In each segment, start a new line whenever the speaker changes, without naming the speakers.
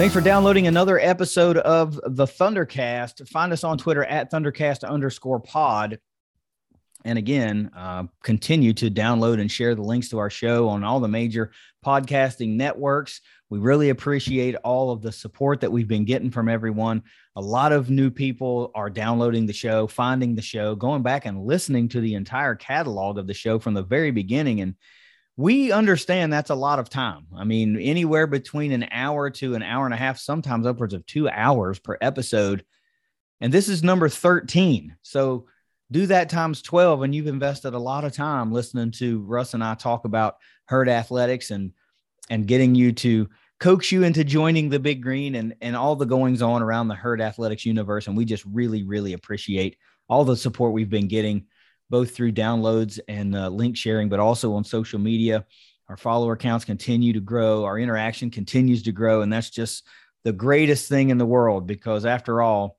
Thanks for downloading another episode of the Thundercast. Find us on Twitter at Thundercast underscore pod. And again, uh, continue to download and share the links to our show on all the major podcasting networks. We really appreciate all of the support that we've been getting from everyone. A lot of new people are downloading the show, finding the show, going back and listening to the entire catalog of the show from the very beginning. And we understand that's a lot of time. I mean, anywhere between an hour to an hour and a half, sometimes upwards of two hours per episode. And this is number 13. So do that times 12, and you've invested a lot of time listening to Russ and I talk about herd athletics and and getting you to coax you into joining the big green and and all the goings on around the herd athletics universe. And we just really, really appreciate all the support we've been getting both through downloads and uh, link sharing, but also on social media. Our follower counts continue to grow. Our interaction continues to grow. And that's just the greatest thing in the world because, after all,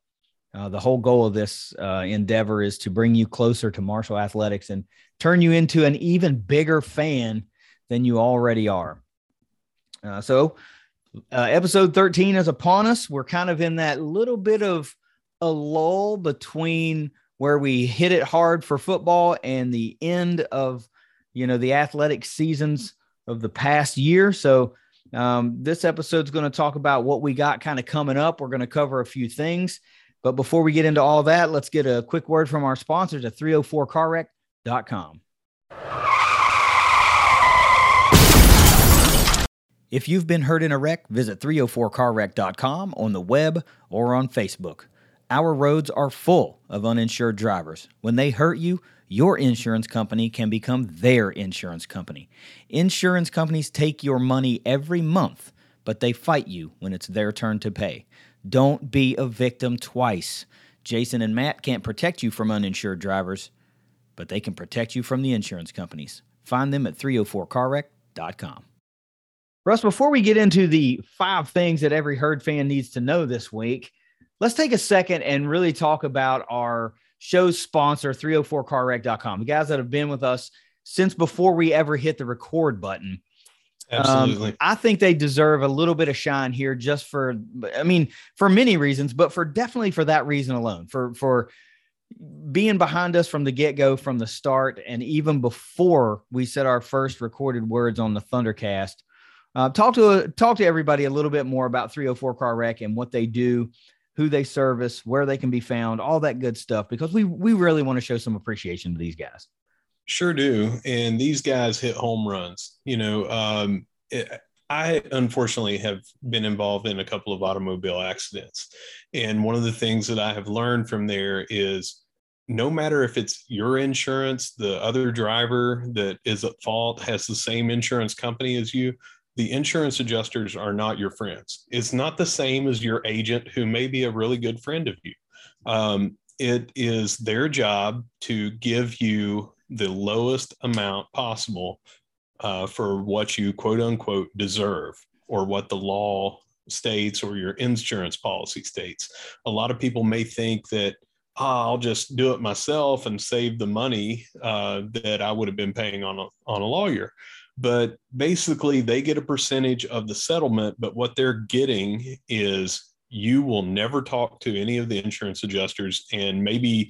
uh, the whole goal of this uh, endeavor is to bring you closer to Marshall athletics and turn you into an even bigger fan than you already are. Uh, so, uh, episode 13 is upon us. We're kind of in that little bit of a lull between where we hit it hard for football and the end of you know the athletic seasons of the past year. So um, this episode's going to talk about what we got kind of coming up. We're going to cover a few things. But before we get into all that let's get a quick word from our sponsors at 304carwreck.com if you've been hurt in a wreck visit 304carwreck.com on the web or on facebook our roads are full of uninsured drivers. When they hurt you, your insurance company can become their insurance company. Insurance companies take your money every month, but they fight you when it's their turn to pay. Don't be a victim twice. Jason and Matt can't protect you from uninsured drivers, but they can protect you from the insurance companies. Find them at 304carwreck.com. Russ, before we get into the five things that every herd fan needs to know this week, let's take a second and really talk about our show's sponsor, 304carwreck.com. The guys that have been with us since before we ever hit the record button.
Absolutely.
Um, I think they deserve a little bit of shine here just for, I mean, for many reasons, but for definitely for that reason alone, for, for, being behind us from the get go, from the start, and even before we said our first recorded words on the Thundercast, uh, talk to talk to everybody a little bit more about 304 Car Wreck and what they do, who they service, where they can be found, all that good stuff, because we we really want to show some appreciation to these guys.
Sure do, and these guys hit home runs. You know, um, it, I unfortunately have been involved in a couple of automobile accidents, and one of the things that I have learned from there is no matter if it's your insurance, the other driver that is at fault has the same insurance company as you, the insurance adjusters are not your friends. It's not the same as your agent, who may be a really good friend of you. Um, it is their job to give you the lowest amount possible uh, for what you quote unquote deserve or what the law states or your insurance policy states. A lot of people may think that oh, I'll just do it myself and save the money uh, that I would have been paying on a, on a lawyer but basically they get a percentage of the settlement but what they're getting is you will never talk to any of the insurance adjusters and maybe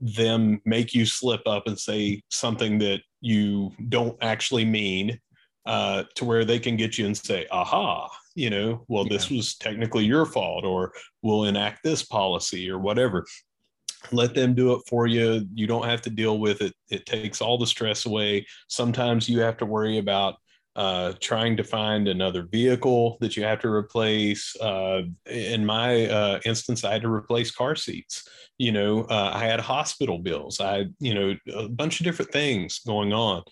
them make you slip up and say something that you don't actually mean uh, to where they can get you and say aha you know well yeah. this was technically your fault or we'll enact this policy or whatever let them do it for you. You don't have to deal with it. It takes all the stress away. Sometimes you have to worry about uh, trying to find another vehicle that you have to replace. Uh, in my uh, instance i had to replace car seats. You know uh, i had hospital bills. I you know a bunch of different things going on.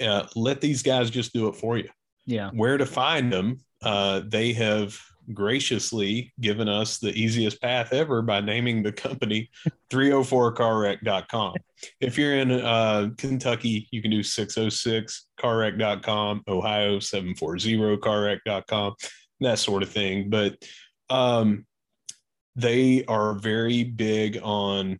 Uh, let these guys just do it for you.
Yeah.
Where to find them uh, they have graciously given us the easiest path ever by naming the company 304carwreck.com. If you're in uh, Kentucky, you can do 606carwreck.com, Ohio 740carwreck.com, that sort of thing. But um, they are very big on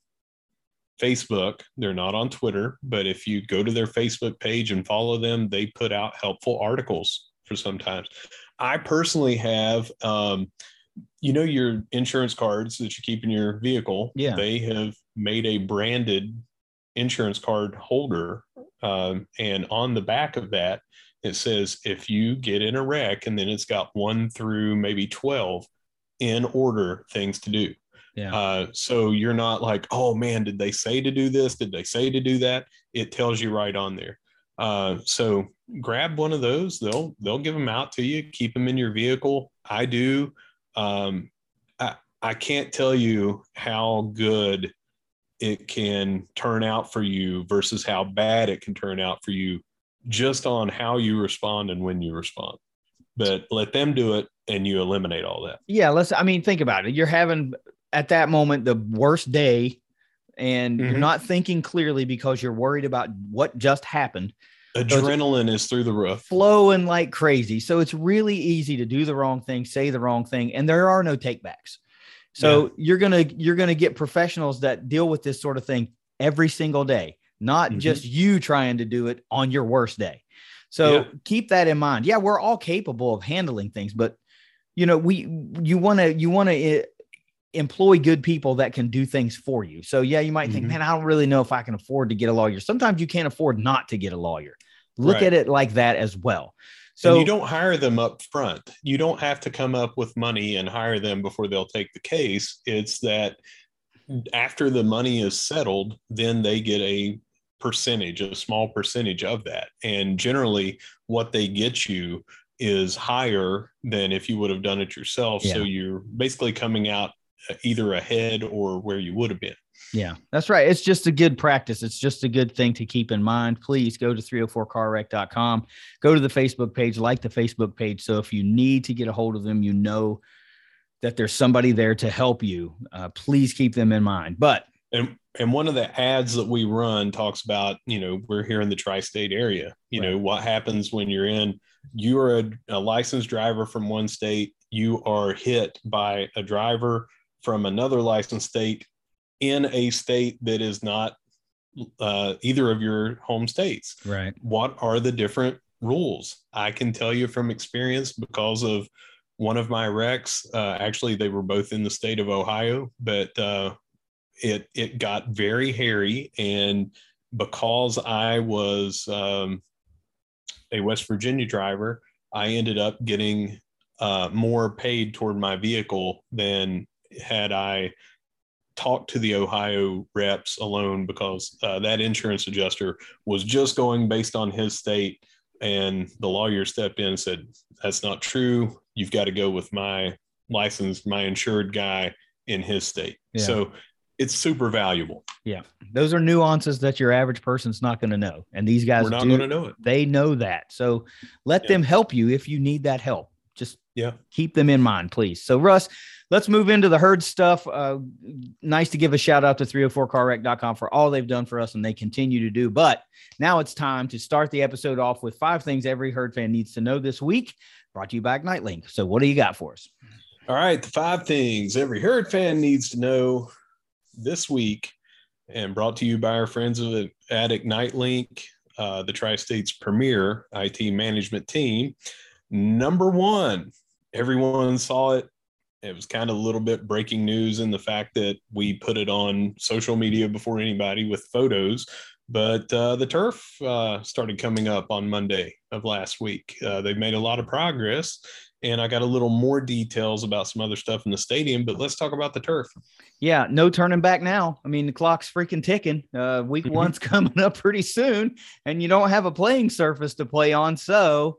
Facebook. They're not on Twitter, but if you go to their Facebook page and follow them, they put out helpful articles for sometimes. I personally have, um, you know, your insurance cards that you keep in your vehicle.
Yeah.
They have made a branded insurance card holder. Um, and on the back of that, it says if you get in a wreck, and then it's got one through maybe 12 in order things to do.
Yeah.
Uh, so you're not like, oh man, did they say to do this? Did they say to do that? It tells you right on there. Uh, so grab one of those. They'll they'll give them out to you. Keep them in your vehicle. I do. Um, I I can't tell you how good it can turn out for you versus how bad it can turn out for you, just on how you respond and when you respond. But let them do it, and you eliminate all that.
Yeah, let's. I mean, think about it. You're having at that moment the worst day and mm-hmm. you're not thinking clearly because you're worried about what just happened.
Adrenaline so is through the roof,
flowing like crazy. So it's really easy to do the wrong thing, say the wrong thing, and there are no takebacks. So yeah. you're gonna you're gonna get professionals that deal with this sort of thing every single day, not mm-hmm. just you trying to do it on your worst day. So yeah. keep that in mind. Yeah, we're all capable of handling things, but you know, we you want to you want to eh, employ good people that can do things for you. So yeah, you might think, mm-hmm. man, I don't really know if I can afford to get a lawyer. Sometimes you can't afford not to get a lawyer. Look right. at it like that as well. So
and you don't hire them up front. You don't have to come up with money and hire them before they'll take the case. It's that after the money is settled, then they get a percentage, a small percentage of that. And generally, what they get you is higher than if you would have done it yourself. Yeah. So you're basically coming out either ahead or where you would have been.
Yeah, that's right. It's just a good practice. It's just a good thing to keep in mind. Please go to 304carwreck.com, go to the Facebook page, like the Facebook page. So if you need to get a hold of them, you know that there's somebody there to help you. Uh, please keep them in mind. But
and and one of the ads that we run talks about, you know, we're here in the tri-state area. You right. know, what happens when you're in, you're a, a licensed driver from one state, you are hit by a driver from another licensed state in a state that is not uh, either of your home states.
Right.
What are the different rules? I can tell you from experience because of one of my wrecks. Uh, actually, they were both in the state of Ohio, but uh, it it got very hairy, and because I was um, a West Virginia driver, I ended up getting uh, more paid toward my vehicle than had I talked to the Ohio reps alone because uh, that insurance adjuster was just going based on his state. And the lawyer stepped in and said, That's not true. You've got to go with my licensed, my insured guy in his state. Yeah. So it's super valuable.
Yeah. Those are nuances that your average person's not going to know. And these guys
are not going to know it.
They know that. So let yeah. them help you if you need that help.
Yeah.
keep them in mind, please. So Russ, let's move into the herd stuff. Uh, nice to give a shout out to 304carwreck.com for all they've done for us and they continue to do. But now it's time to start the episode off with five things every herd fan needs to know this week. Brought to you by Ignite Link. So, what do you got for us?
All right, the five things every herd fan needs to know this week, and brought to you by our friends at Ignite Link, uh, the Tri States premier IT management team. Number one, everyone saw it it was kind of a little bit breaking news in the fact that we put it on social media before anybody with photos. But uh, the turf uh, started coming up on Monday of last week. Uh, they've made a lot of progress, and I got a little more details about some other stuff in the stadium. But let's talk about the turf.
Yeah, no turning back now. I mean, the clock's freaking ticking. Uh, week mm-hmm. one's coming up pretty soon, and you don't have a playing surface to play on. So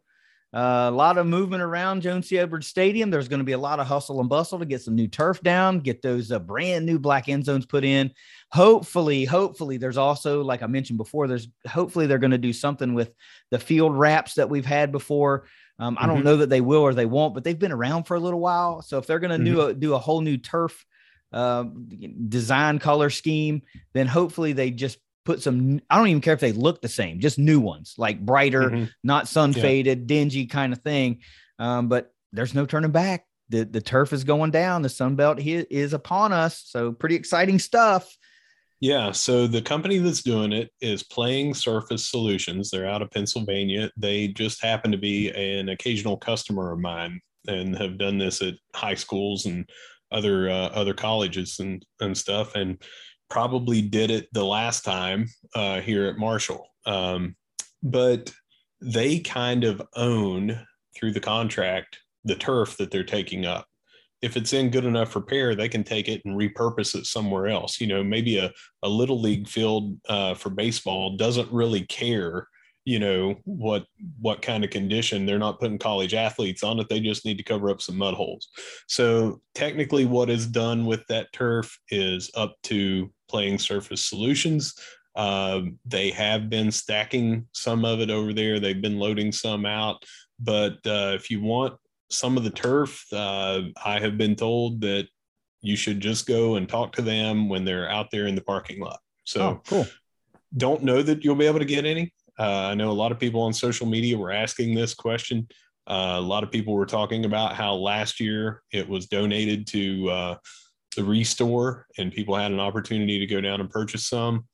uh, a lot of movement around Joan C. Edwards Stadium. There's going to be a lot of hustle and bustle to get some new turf down, get those uh, brand new black end zones put in. Hopefully, hopefully, there's also, like I mentioned before, there's hopefully they're going to do something with the field wraps that we've had before. Um, I don't
Mhm.
know that they will or they won't, but they've been around for a little while. So if they're going to do a do a whole new turf uh, design color scheme, then hopefully they just put some. I don't even care if they look the same, just new ones, like brighter,
Mhm.
not sun
Yeah.
faded, dingy kind of thing. Um, but there's no turning back. The the turf is going down. The Sun Belt is upon us. So pretty exciting stuff.
Yeah. So the company that's doing it is Playing Surface Solutions. They're out of Pennsylvania. They just happen to be an occasional customer of mine and have done this at high schools and other uh, other colleges and and stuff. And probably did it the last time uh, here at Marshall. Um, but they kind of own through the contract the turf that they're taking up. If it's in good enough repair, they can take it and repurpose it somewhere else. You know, maybe a, a little league field uh, for baseball doesn't really care, you know, what what kind of condition. They're not putting college athletes on it. They just need to cover up some mud holes. So technically, what is done with that turf is up to playing surface solutions. Um, they have been stacking some of it over there. They've been loading some out. But uh, if you want some of the turf, uh, I have been told that you should just go and talk to them when they're out there in the parking lot. So
oh, cool.
don't know that you'll be able to get any. Uh, I know a lot of people on social media were asking this question. Uh, a lot of people were talking about how last year it was donated to uh, the Restore, and people had an opportunity to go down and purchase some.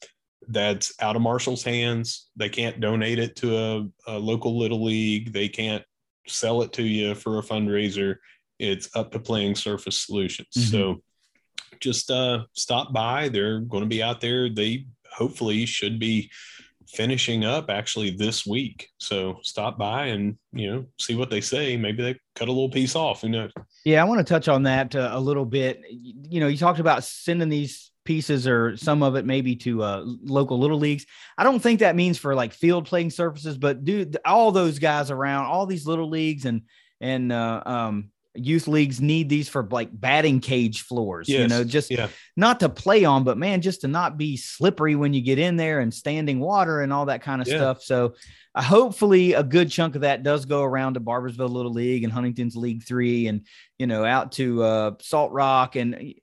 That's out of Marshall's hands. They can't donate it to a, a local little league. They can't sell it to you for a fundraiser. It's up to Playing Surface Solutions.
Mhm.
So just uh, stop by. They're going to be out there. They hopefully should be finishing up actually this week. So stop by and you know see what they say. Maybe they cut a little piece off. Who knows?
Yeah, I want to touch on that uh, a little bit. You, know, you talked about sending these pieces or some of it maybe to uh, local little leagues. I don't think that means for like field playing surfaces, but dude, all those guys around, all these little leagues and and uh, um, youth leagues need these for like batting cage floors. You know, just
Yeah.
not to play on, but man, just to not be slippery when you get in there and standing water and all that kind of
Yeah.
stuff. So, uh, hopefully, a good chunk of that does go around to Barboursville Little League and Huntington's League Three, and you know, out to uh, Salt Rock and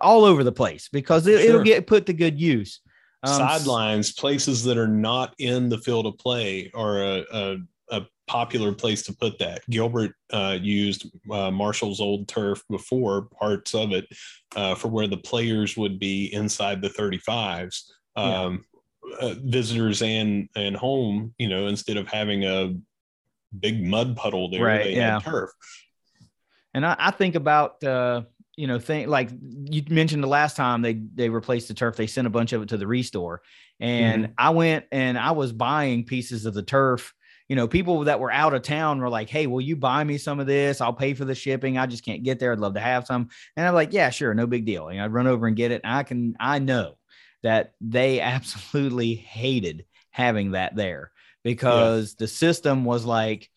all over the place because it, it'll
Sure.
get put to good use. Um,
Sidelines, places that are not in the field of play, are a, a popular place to put that. Gilbert uh, used uh, Marshall's old turf before, parts of it, uh, for where the players would be inside the 35s.
Yeah.
Um, uh, visitors and and home, you know, instead of having a big mud puddle there,
Right,
they
yeah.
had turf.
And I, I think about uh, you know, think like you mentioned the last time they they replaced the turf, they sent a bunch of it to the restore. And
Mm-hmm.
I went and I was buying pieces of the turf. You know, people that were out of town were like, Hey, will you buy me some of this? I'll pay for the shipping. I just can't get there. I'd love to have some. And I'm like, Yeah, sure, no big deal. And I'd run over and get it. And I can I know that they absolutely hated having that there because the system was like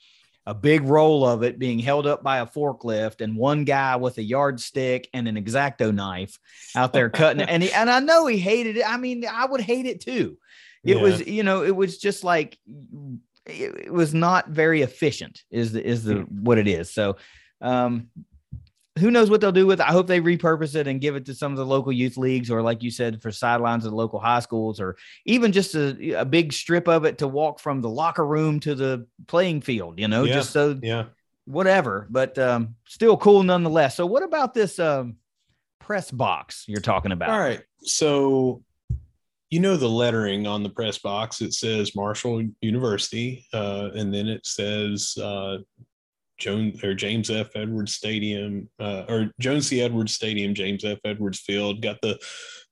a big roll of it being held up by a forklift and one guy with a yardstick and an X-Acto knife out there cutting it. And he, and I know he hated it. I mean, I would hate it too. It
Yeah.
was, you know, it was just like it, it was not very efficient is the is the what it is. So um who knows what they'll do with it. I hope they repurpose it and give it to some of the local youth leagues, or like you said, for sidelines of the local high schools, or even just a, a big strip of it to walk from the locker room to the playing field, you know,
Yeah.
just so
Yeah.
whatever, but um, still cool nonetheless. So, what about this um, press box you're talking about?
All right. So, you know the lettering on the press box. It says Marshall University, uh, and then it says uh, Jones or James F. Edwards Stadium, uh, or Joan C. Edwards Stadium, James F. Edwards Field. Got the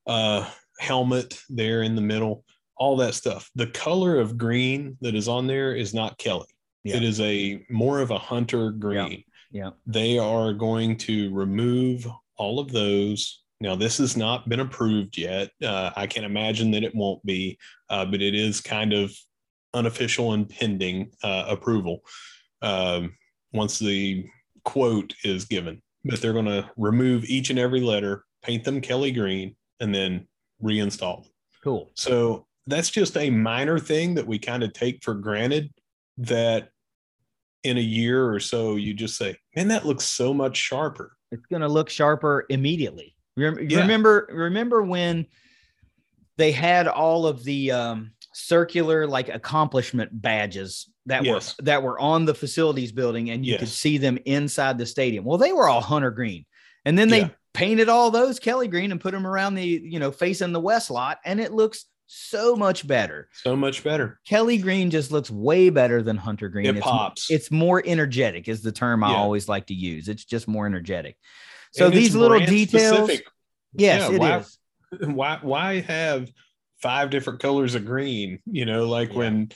uh, helmet there in the middle. All that stuff. The color of green that is on there is not Kelly.
Yeah.
It is a more of a hunter green
Yeah.
they are going to remove all of those. Now, this has not been approved yet. Uh, I can imagine that it won't be, uh, but it is kind of unofficial and pending uh, approval um, once the quote is given. But they're going to remove each and every letter, paint them Kelly green, and then reinstall them.
Cool.
So that's just a minor thing that we kind of take for granted that in a year or so, you just say, man, that looks so much sharper.
It's going to look sharper immediately. Remember, yeah. remember, remember when they had all of the um, circular like accomplishment badges that yes. were that were on the facilities building, and you yes. could see them inside the stadium. Well, they were all hunter green, and then they yeah. painted all those Kelly green and put them around the you know facing the west lot, and it looks so much better.
So much better.
Kelly Green just looks way better than Hunter Green.
It
it's,
pops.
It's more energetic, is the term I always like to use. It's just more energetic. So and these little details. Specific. Yes, yeah, it
why,
is.
Why why have five different colors of green? You know, like yeah. when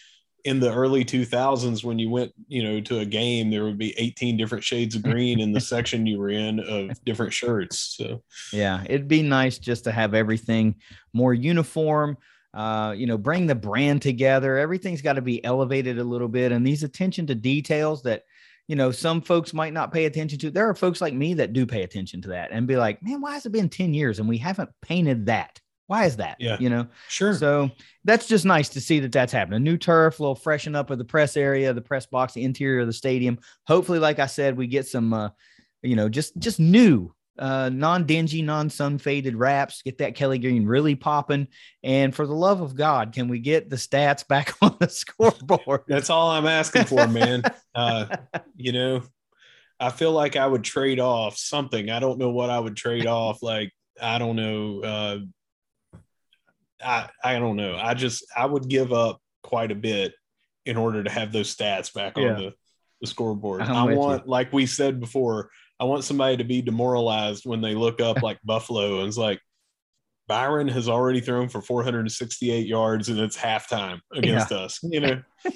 in the early 2000s when you went you know to a game there would be 18 different shades of green in the section you were in of different shirts so
yeah it'd be nice just to have everything more uniform uh, you know, bring the brand together. Everything's got to be elevated a little bit. And these attention to details that, you know, some folks might not pay attention to. There are folks like me that do pay attention to that and be like, man, why has it been 10 years and we haven't painted that? Why is that?
Yeah.
You know,
sure.
So that's just nice to see that that's happening. A new turf, a little freshen up of the press area, the press box, the interior of the stadium. Hopefully, like I said, we get some, uh, you know, just just new uh, non-dingy, non-sun faded wraps. Get that Kelly Green really popping. And for the love of God, can we get the stats back on the scoreboard?
That's all I'm asking for, man. uh, you know, I feel like I would trade off something. I don't know what I would trade off. Like I don't know. Uh, I I don't know. I just I would give up quite a bit in order to have those stats back yeah. on the, the scoreboard. I'm i want, you. like we said before, I want somebody to be demoralized when they look up like Buffalo and it's like Byron has already thrown for 468 yards and it's halftime against yeah. us. You know.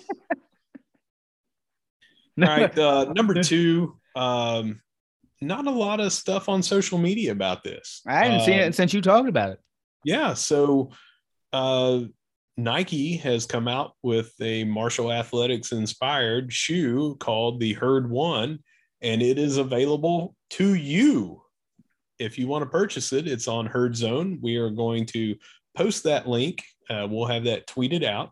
All right, uh, number two. Um, not a lot of stuff on social media about this.
I haven't uh, seen it um, since you talked about it.
Yeah, so uh, Nike has come out with a Marshall Athletics inspired shoe called the Herd One, and it is available to you. If you want to purchase it, it's on Herd Zone. We are going to post that link. Uh, we'll have that tweeted out.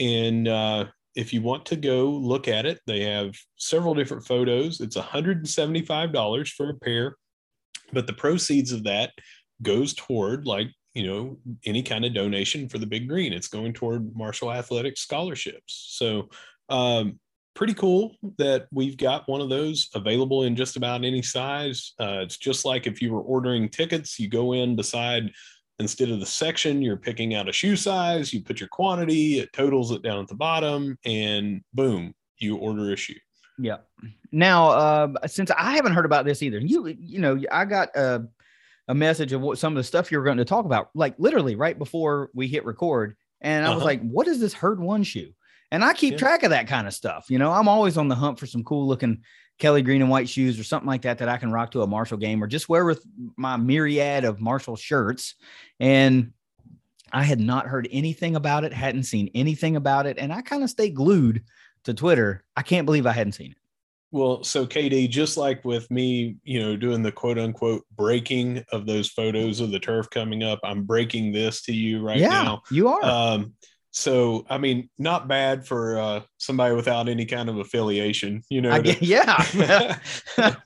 And uh, if you want to go look at it, they have several different photos. It's $175 for a pair, but the proceeds of that goes toward like you know any kind of donation for the big green it's going toward marshall athletics scholarships so um, pretty cool that we've got one of those available in just about any size. Uh, it's just like if you were ordering tickets, you go in beside instead of the section, you're picking out a shoe size, you put your quantity, it totals it down at the bottom, and boom, you order a shoe.
Yeah. Now, uh, since I haven't heard about this either, you you know, I got a, a message of what some of the stuff you were going to talk about, like literally right before we hit record, and I uh-huh. was like, "What is this Herd One shoe?" And I keep yeah. track of that kind of stuff. You know, I'm always on the hunt for some cool looking Kelly green and white shoes or something like that that I can rock to a Marshall game or just wear with my myriad of Marshall shirts. And I had not heard anything about it, hadn't seen anything about it. And I kind of stay glued to Twitter. I can't believe I hadn't seen it.
Well, so KD, just like with me, you know, doing the quote unquote breaking of those photos of the turf coming up, I'm breaking this to you right yeah, now.
You are.
Um, so, I mean, not bad for uh, somebody without any kind of affiliation, you know.
To- yeah.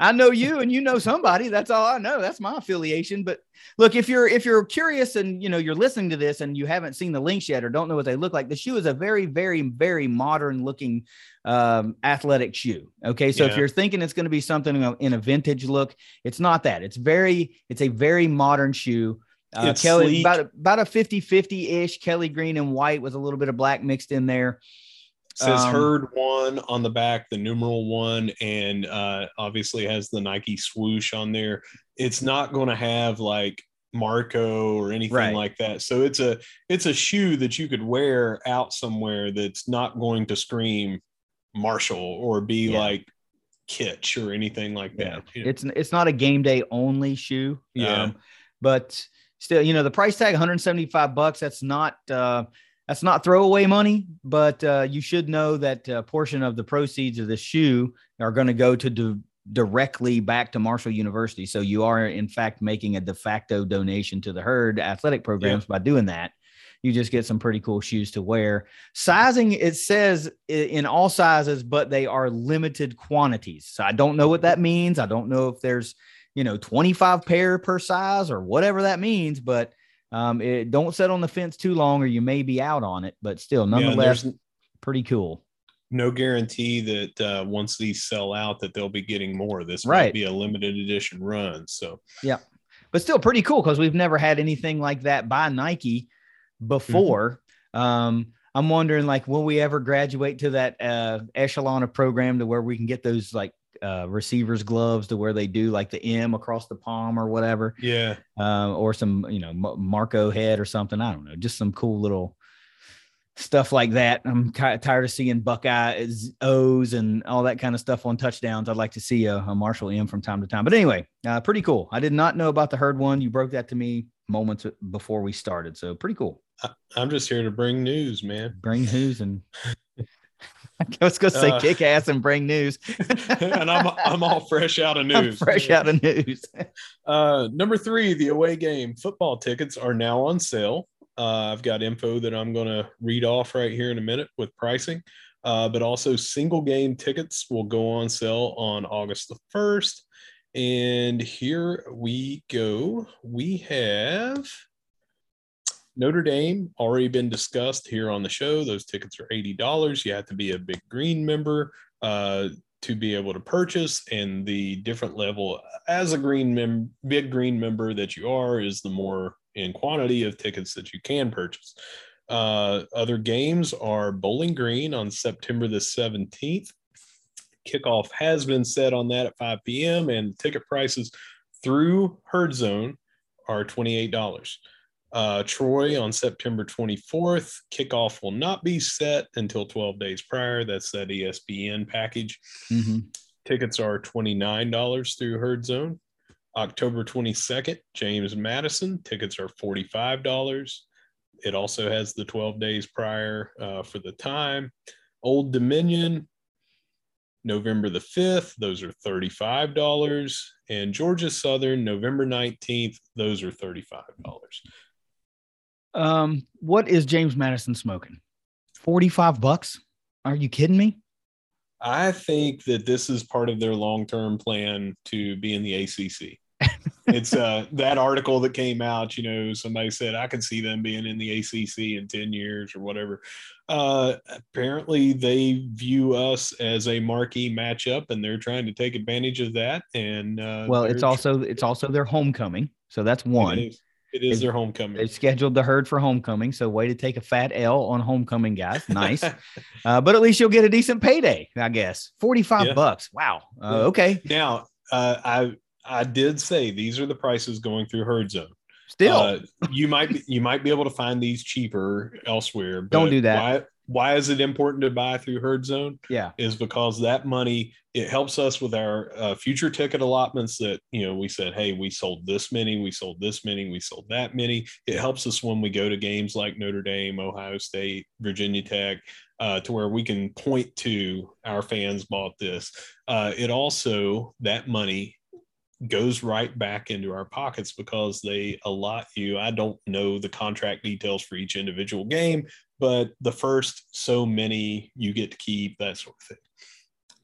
I know you and you know somebody. That's all I know. That's my affiliation. But look, if you're if you're curious and you know you're listening to this and you haven't seen the links yet or don't know what they look like, the shoe is a very, very, very modern looking um, athletic shoe. Okay, so yeah. if you're thinking it's going to be something in a vintage look, it's not that. It's very, it's a very modern shoe. Uh, Kelly sleek. about about a 50 50 ish Kelly green and white with a little bit of black mixed in there.
It says um, herd one on the back, the numeral one, and uh, obviously has the Nike swoosh on there. It's not going to have like Marco or anything right. like that. So it's a it's a shoe that you could wear out somewhere that's not going to scream Marshall or be yeah. like kitsch or anything like yeah. that.
It's it's not a game day only shoe.
Yeah. Um,
but still, you know, the price tag 175 bucks. That's not uh, that's not throwaway money, but uh, you should know that a portion of the proceeds of the shoe are going to go to do directly back to Marshall University. So you are in fact making a de facto donation to the herd athletic programs yeah. by doing that. you just get some pretty cool shoes to wear. Sizing, it says in all sizes, but they are limited quantities. So I don't know what that means. I don't know if there's, you know, 25 pair per size or whatever that means, but um, it don't sit on the fence too long or you may be out on it, but still, nonetheless, yeah, pretty cool.
No guarantee that uh, once these sell out that they'll be getting more. This right. might be a limited edition run. So
yeah, but still pretty cool because we've never had anything like that by Nike before. Mm-hmm. Um, I'm wondering, like, will we ever graduate to that uh, echelon of program to where we can get those like uh, receivers gloves to where they do like the M across the palm or whatever.
Yeah.
Uh, or some, you know, Marco head or something. I don't know, just some cool little stuff like that. I'm kind of tired of seeing Buckeye O's and all that kind of stuff on touchdowns. I'd like to see a, a Marshall M from time to time. But anyway, uh, pretty cool. I did not know about the herd one. You broke that to me moments before we started. So pretty cool.
I'm just here to bring news, man.
Bring news and I was going to say uh, kick ass and bring news.
and I'm I'm all fresh out of news. I'm
fresh out of news.
uh, number three, the away game football tickets are now on sale. Uh, I've got info that I'm going to read off right here in a minute with pricing. Uh, but also, single game tickets will go on sale on August the 1st. And here we go. We have Notre Dame already been discussed here on the show. Those tickets are $80. You have to be a big green member uh, to be able to purchase. And the different level as a green mem- big green member that you are is the more in quantity of tickets that you can purchase. Uh, other games are Bowling Green on September the 17th. Kickoff has been set on that at 5 p.m. and ticket prices through Herd Zone are $28. Uh, Troy on September 24th. Kickoff will not be set until 12 days prior. That's that ESPN package. Mm-hmm. Tickets are $29 through Herd Zone. October 22nd, James Madison. Tickets are $45. It also has the 12 days prior uh, for the time. Old Dominion, November the 5th, those are $35. And Georgia Southern, November 19th, those are $35.
Um, what is James Madison smoking? 45 bucks? Are you kidding me?
I think that this is part of their long-term plan to be in the ACC. it's uh that article that came out, you know, somebody said I can see them being in the ACC in 10 years or whatever. Uh apparently they view us as a marquee matchup and they're trying to take advantage of that and uh
Well, it's also it's also their homecoming. So that's one.
It is their homecoming.
They've scheduled the herd for homecoming. So, way to take a fat L on homecoming, guys. Nice. uh, but at least you'll get a decent payday, I guess. 45 yeah. bucks. Wow. Uh, okay.
Now, uh, I I did say these are the prices going through herd zone.
Still, uh,
you might be, you might be able to find these cheaper elsewhere.
Don't do that.
Why, why is it important to buy through herd zone?
Yeah.
Is because that money it helps us with our uh, future ticket allotments that you know we said hey we sold this many we sold this many we sold that many. It helps us when we go to games like notre dame ohio state virginia tech uh, to where we can point to our fans bought this. Uh, it also that money goes right back into our pockets because they allot you. I don't know the contract details for each individual game, but the first so many you get to keep, that sort of thing.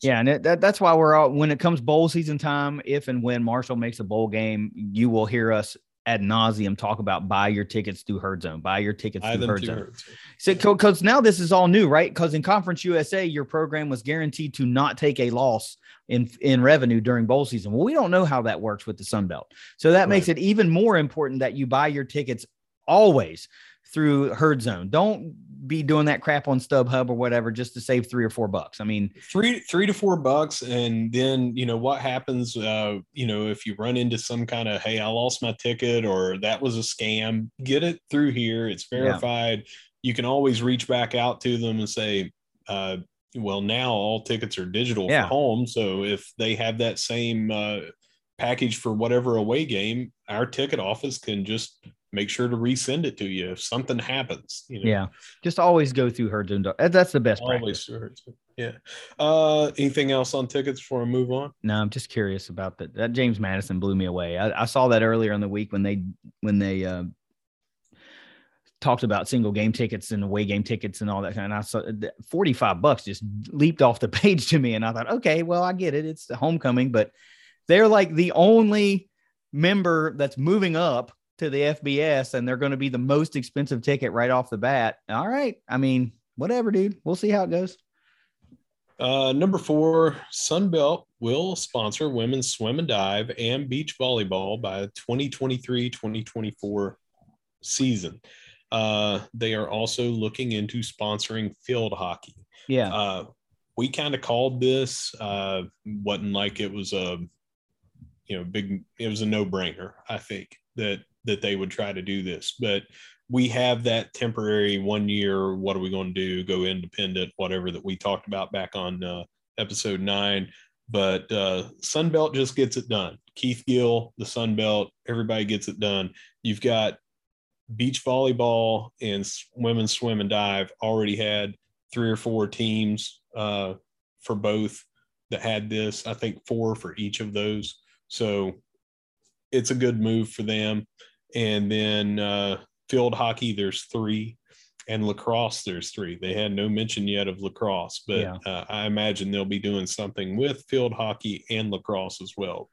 Yeah, and it, that, that's why we're all when it comes bowl season time. If and when Marshall makes a bowl game, you will hear us ad nauseum talk about buy your tickets through Herd Zone, buy your tickets buy through Herd Zone. Herd Zone. So, because now this is all new, right? Because in Conference USA, your program was guaranteed to not take a loss in in revenue during bowl season. Well, we don't know how that works with the Sun Belt, so that right. makes it even more important that you buy your tickets always through Herd Zone. Don't be doing that crap on StubHub or whatever just to save three or four bucks. I mean,
three three to four bucks, and then you know what happens. Uh, you know, if you run into some kind of hey, I lost my ticket or that was a scam, get it through here. It's verified. Yeah. You can always reach back out to them and say, uh, well, now all tickets are digital yeah. for home. So if they have that same uh, package for whatever away game, our ticket office can just make sure to resend it to you if something happens. You know?
Yeah, just always go through her. That's the best.
Always. Yeah. Uh, anything else on tickets before I move on?
No, I'm just curious about that. That James Madison blew me away. I, I saw that earlier in the week when they when they uh, talked about single game tickets and away game tickets and all that kind of. I saw 45 bucks just leaped off the page to me, and I thought, okay, well, I get it. It's the homecoming, but they're like the only member that's moving up to the FBS, and they're going to be the most expensive ticket right off the bat. All right, I mean, whatever, dude. We'll see how it goes.
Uh, number four, Sunbelt will sponsor women's swim and dive and beach volleyball by 2023 2024 season. Uh, they are also looking into sponsoring field hockey.
Yeah.
Uh, we kind of called this, uh, wasn't like it was a, you know, big, it was a no brainer, I think, that, that they would try to do this. But we have that temporary one year, what are we going to do? Go independent, whatever that we talked about back on uh, episode nine. But uh, Sunbelt just gets it done. Keith Gill, the Sunbelt, everybody gets it done. You've got beach volleyball and women's swim and dive already had three or four teams uh, for both that had this. I think four for each of those. So it's a good move for them. And then uh, field hockey, there's three, and lacrosse, there's three. They had no mention yet of lacrosse, but yeah. uh, I imagine they'll be doing something with field hockey and lacrosse as well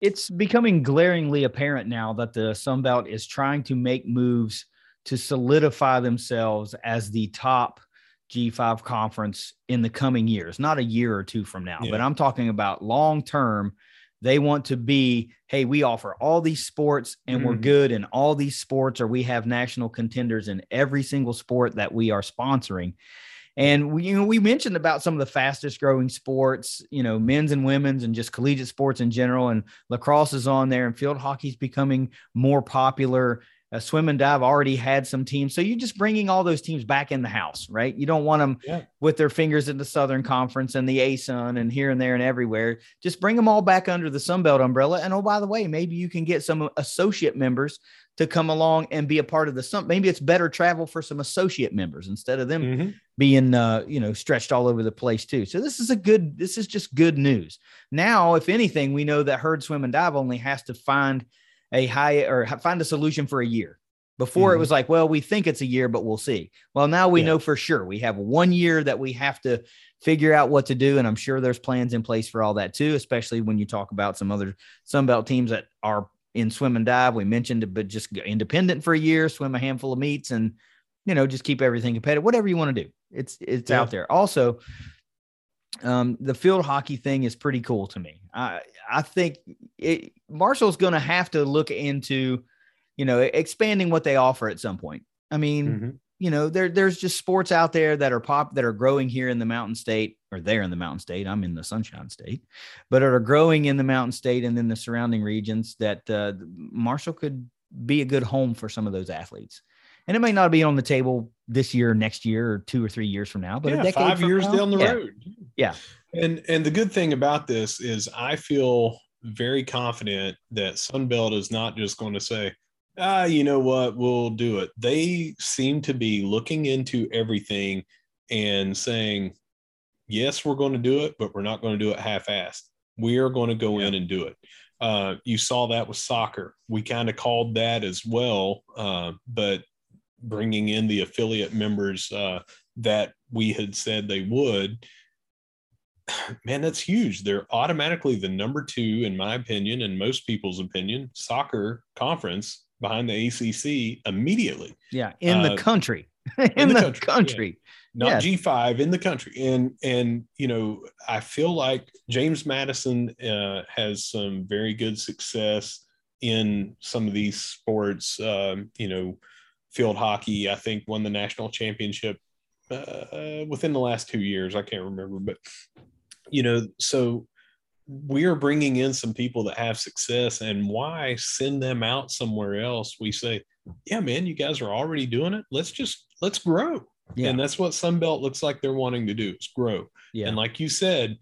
it's becoming glaringly apparent now that the Sun Belt is trying to make moves to solidify themselves as the top G5 conference in the coming years, not a year or two from now, yeah. but I'm talking about long term. They want to be, hey, we offer all these sports and mm-hmm. we're good in all these sports, or we have national contenders in every single sport that we are sponsoring. And we, you know, we mentioned about some of the fastest growing sports, you know, men's and women's and just collegiate sports in general. And lacrosse is on there and field hockey is becoming more popular. Uh, swim and dive already had some teams. So you're just bringing all those teams back in the house, right? You don't want them yeah. with their fingers in the Southern Conference and the ASUN and here and there and everywhere. Just bring them all back under the Sun Belt umbrella. And oh, by the way, maybe you can get some associate members to come along and be a part of the some maybe it's better travel for some associate members instead of them mm-hmm. being uh you know stretched all over the place too so this is a good this is just good news now if anything we know that herd swim and dive only has to find a high or find a solution for a year before mm-hmm. it was like well we think it's a year but we'll see well now we yeah. know for sure we have one year that we have to figure out what to do and i'm sure there's plans in place for all that too especially when you talk about some other sunbelt teams that are in swim and dive. We mentioned it, but just independent for a year, swim a handful of meets, and you know just keep everything competitive. Whatever you want to do, it's it's yeah. out there. Also, um, the field hockey thing is pretty cool to me. I I think it, Marshall's going to have to look into, you know, expanding what they offer at some point. I mean, mm-hmm you know, there there's just sports out there that are pop that are growing here in the mountain state or there in the mountain state. I'm in the sunshine state, but are growing in the mountain state and then the surrounding regions that uh, Marshall could be a good home for some of those athletes. And it may not be on the table this year, next year, or two or three years from now, but yeah,
five years
now,
down the
yeah.
road.
Yeah.
And and the good thing about this is I feel very confident that Sunbelt is not just going to say, ah, you know what, we'll do it. They seem to be looking into everything and saying, yes, we're going to do it, but we're not going to do it half-assed. We are going to go yeah. in and do it. Uh, you saw that with soccer. We kind of called that as well, uh, but bringing in the affiliate members uh, that we had said they would, man, that's huge. They're automatically the number two, in my opinion, and most people's opinion, soccer conference behind the ACC immediately.
Yeah, in uh, the country. in, in, the, the country. country. Yeah.
Not yes. G5 in the country. And and you know, I feel like James Madison uh, has some very good success in some of these sports. Um, you know, field hockey, I think won the national championship uh, within the last 2 years. I can't remember, but you know, so we are bringing in some people that have success and why send them out somewhere else we say yeah man you guys are already doing it let's just let's grow yeah. and that's what sunbelt looks like they're wanting to do is grow yeah. and like you said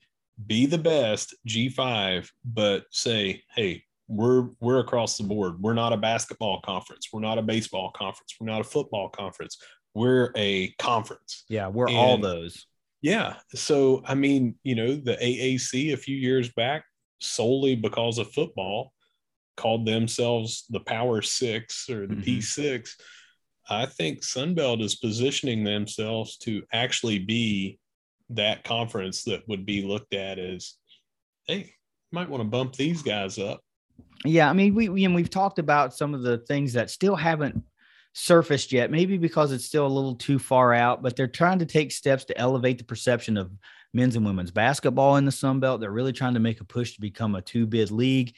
be the best g5 but say hey we're we're across the board we're not a basketball conference we're not a baseball conference we're not a football conference we're a conference
yeah we're and, all those
yeah. So, I mean, you know, the AAC a few years back, solely because of football, called themselves the Power Six or the mm-hmm. P6. I think Sunbelt is positioning themselves to actually be that conference that would be looked at as, hey, might want to bump these guys up.
Yeah, I mean, we, we and we've talked about some of the things that still haven't surfaced yet, maybe because it's still a little too far out, but they're trying to take steps to elevate the perception of men's and women's basketball in the Sun Belt. They're really trying to make a push to become a two bid league.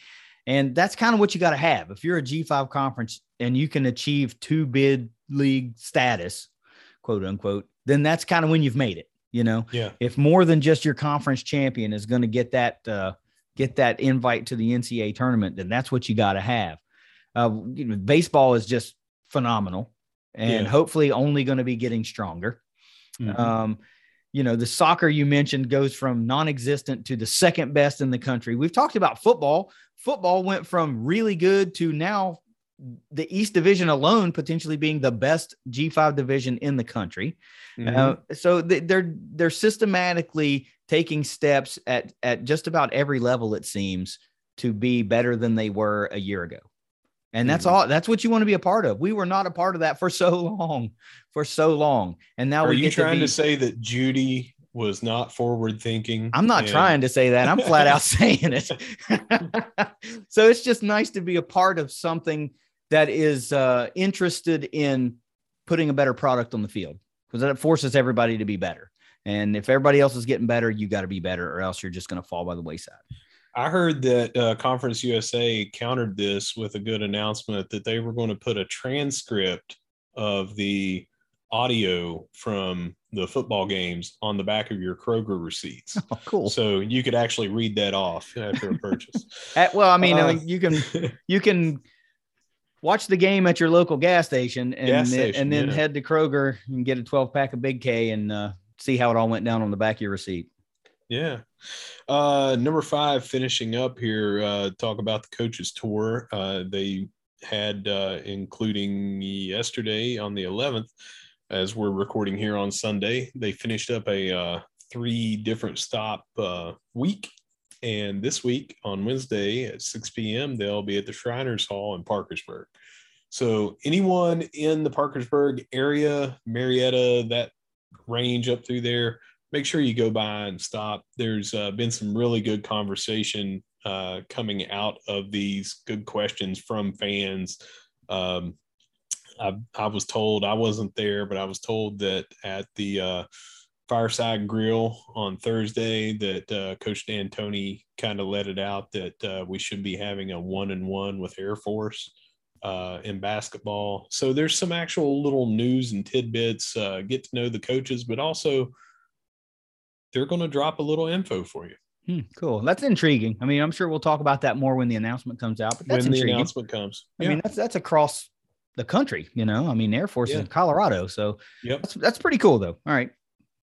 And that's kind of what you got to have. If you're a G5 conference and you can achieve two bid league status, quote unquote, then that's kind of when you've made it. You know,
yeah.
If more than just your conference champion is going to get that uh, get that invite to the NCAA tournament, then that's what you got to have. Uh, you know, baseball is just phenomenal, and yeah. hopefully only going to be getting stronger. Mm-hmm. Um, you know, the soccer you mentioned goes from non-existent to the second best in the country. We've talked about football. Football went from really good to now the East Division alone potentially being the best G5 division in the country. Mm-hmm. Uh, so they're they're systematically taking steps at at just about every level it seems to be better than they were a year ago. And that's mm-hmm. all that's what you want to be a part of. We were not a part of that for so long, for so long. And now
are
we
you trying
to,
be, to, say that Judy was not forward thinking?
I'm not and... trying to say that. I'm flat out saying it. so it's just nice to be a part of something that is uh, interested in putting a better product on the field because that forces everybody to be better. And if everybody else is getting better, you got to be better, or else you're just going to fall by the wayside.
I heard that uh, Conference USA countered this with a good announcement that they were going to put a transcript of the audio from the football games on the back of your Kroger receipts.
Oh, cool.
So you could actually read that off after a purchase.
At, well, I mean, uh, I mean, you can you can watch the game at your local gas station and gas station, and then yeah. head to Kroger and get a 12 pack of Big K and uh, see how it all went down on the back of your receipt.
Yeah. Uh, number five, finishing up here, uh, talk about the coaches tour. Uh, they had, uh, including yesterday on the 11th, as we're recording here on Sunday, they finished up a uh, three different stop uh, week. And this week on Wednesday at 6 p.m., they'll be at the Shriners Hall in Parkersburg. So, anyone in the Parkersburg area, Marietta, that range up through there, make sure you go by and stop. There's uh, been some really good conversation uh, coming out of these good questions from fans. Um, I, I, was told I wasn't there, but I was told that at the uh, Fireside Grill on Thursday that uh, Coach D'Antoni kind of let it out that uh, we should be having a one and one with Air Force uh, in basketball. So there's some actual little news and tidbits. Uh, get to know the coaches, but also they're going to drop a little info for you.
Hmm, cool. That's intriguing. I mean, I'm sure we'll talk about that more when the announcement comes out. But that's
when
intriguing.
the announcement comes.
I mean, that's that's across the country. You know, I mean, Air Force yeah. is in Colorado, so
yep.
that's that's pretty cool, though. All right,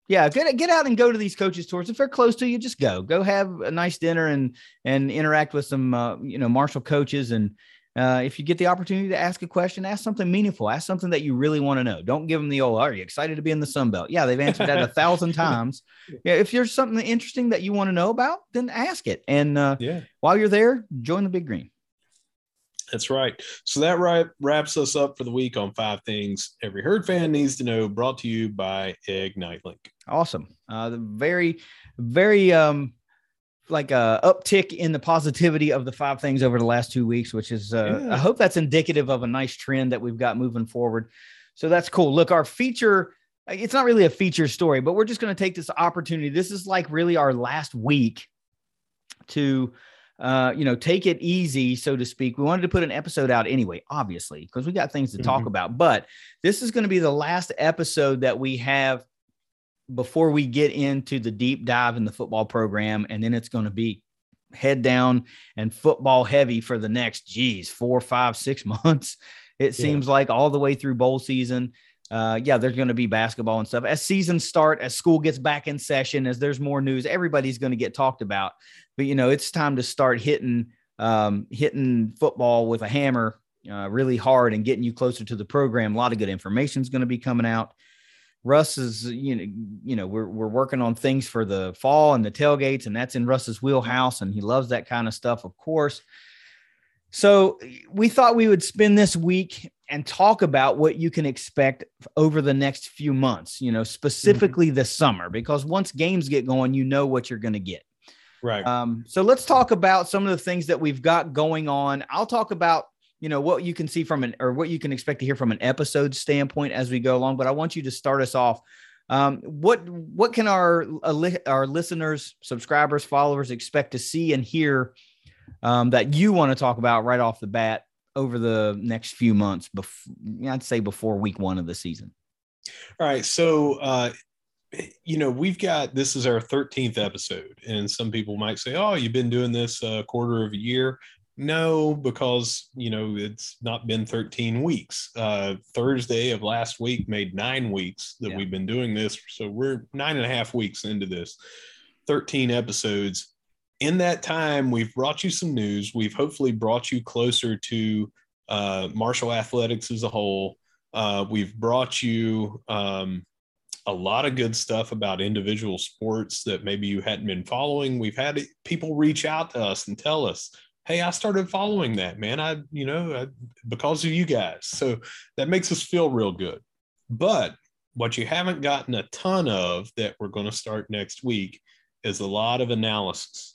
yeah, get get out and go to these coaches tours. If they're close to you, just go. Go have a nice dinner and and interact with some uh, you know Marshall coaches and uh, if you get the opportunity to ask a question, ask something meaningful. Ask something that you really want to know. Don't give them the old, are you excited to be in the Sun Belt? Yeah, they've answered that a thousand times. Yeah, if there's something interesting that you want to know about, then ask it. And uh,
yeah,
while you're there, join the Big Green.
That's right. So that right, wraps us up for the week on five things every herd fan needs to know. Brought to you by Ignite Link.
Awesome. Uh, the very, very um, like a uptick in the positivity of the five things over the last two weeks, which is uh, yeah. I hope that's indicative of a nice trend that we've got moving forward. So that's cool. Look, our feature it's not really a feature story, but we're just going to take this opportunity. This is like really our last week to uh, you know, take it easy, so to speak. We wanted to put an episode out anyway, obviously, because we got things to mm-hmm. talk about. But this is going to be the last episode that we have before we get into the deep dive in the football program, and then it's going to be head down and football heavy for the next, geez, four, five, six months. It yeah. seems like all the way through bowl season. Uh, yeah, there's going to be basketball and stuff. As seasons start, as school gets back in session, as there's more news, everybody's going to get talked about. But you know, it's time to start hitting um, hitting football with a hammer uh, really hard and getting you closer to the program. A lot of good information is going to be coming out. Russ is, you know, you know, we're we're working on things for the fall and the tailgates, and that's in Russ's wheelhouse, and he loves that kind of stuff, of course. So we thought we would spend this week and talk about what you can expect over the next few months, you know, specifically mm-hmm. this summer, because once games get going, you know what you're going to get.
Right.
Um, so let's talk about some of the things that we've got going on. I'll talk about, you know, what you can see from an or what you can expect to hear from an episode standpoint as we go along. But I want you to start us off. Um, what what can our our listeners, subscribers, followers expect to see and hear um, that you want to talk about right off the bat over the next few months? Before I'd say before week one of the season.
All right. So uh, you know, we've got this is our 13th episode, and some people might say, Oh, you've been doing this a quarter of a year. No, because you know it's not been 13 weeks. Uh, Thursday of last week made nine weeks that yeah. we've been doing this, so we're nine and a half weeks into this. 13 episodes. In that time, we've brought you some news. We've hopefully brought you closer to uh, Marshall athletics as a whole. Uh, we've brought you um, a lot of good stuff about individual sports that maybe you hadn't been following. We've had people reach out to us and tell us, "Hey, I started following that, man. I, you know, I, because of you guys." So that makes us feel real good. But what you haven't gotten a ton of that we're going to start next week is a lot of analysis.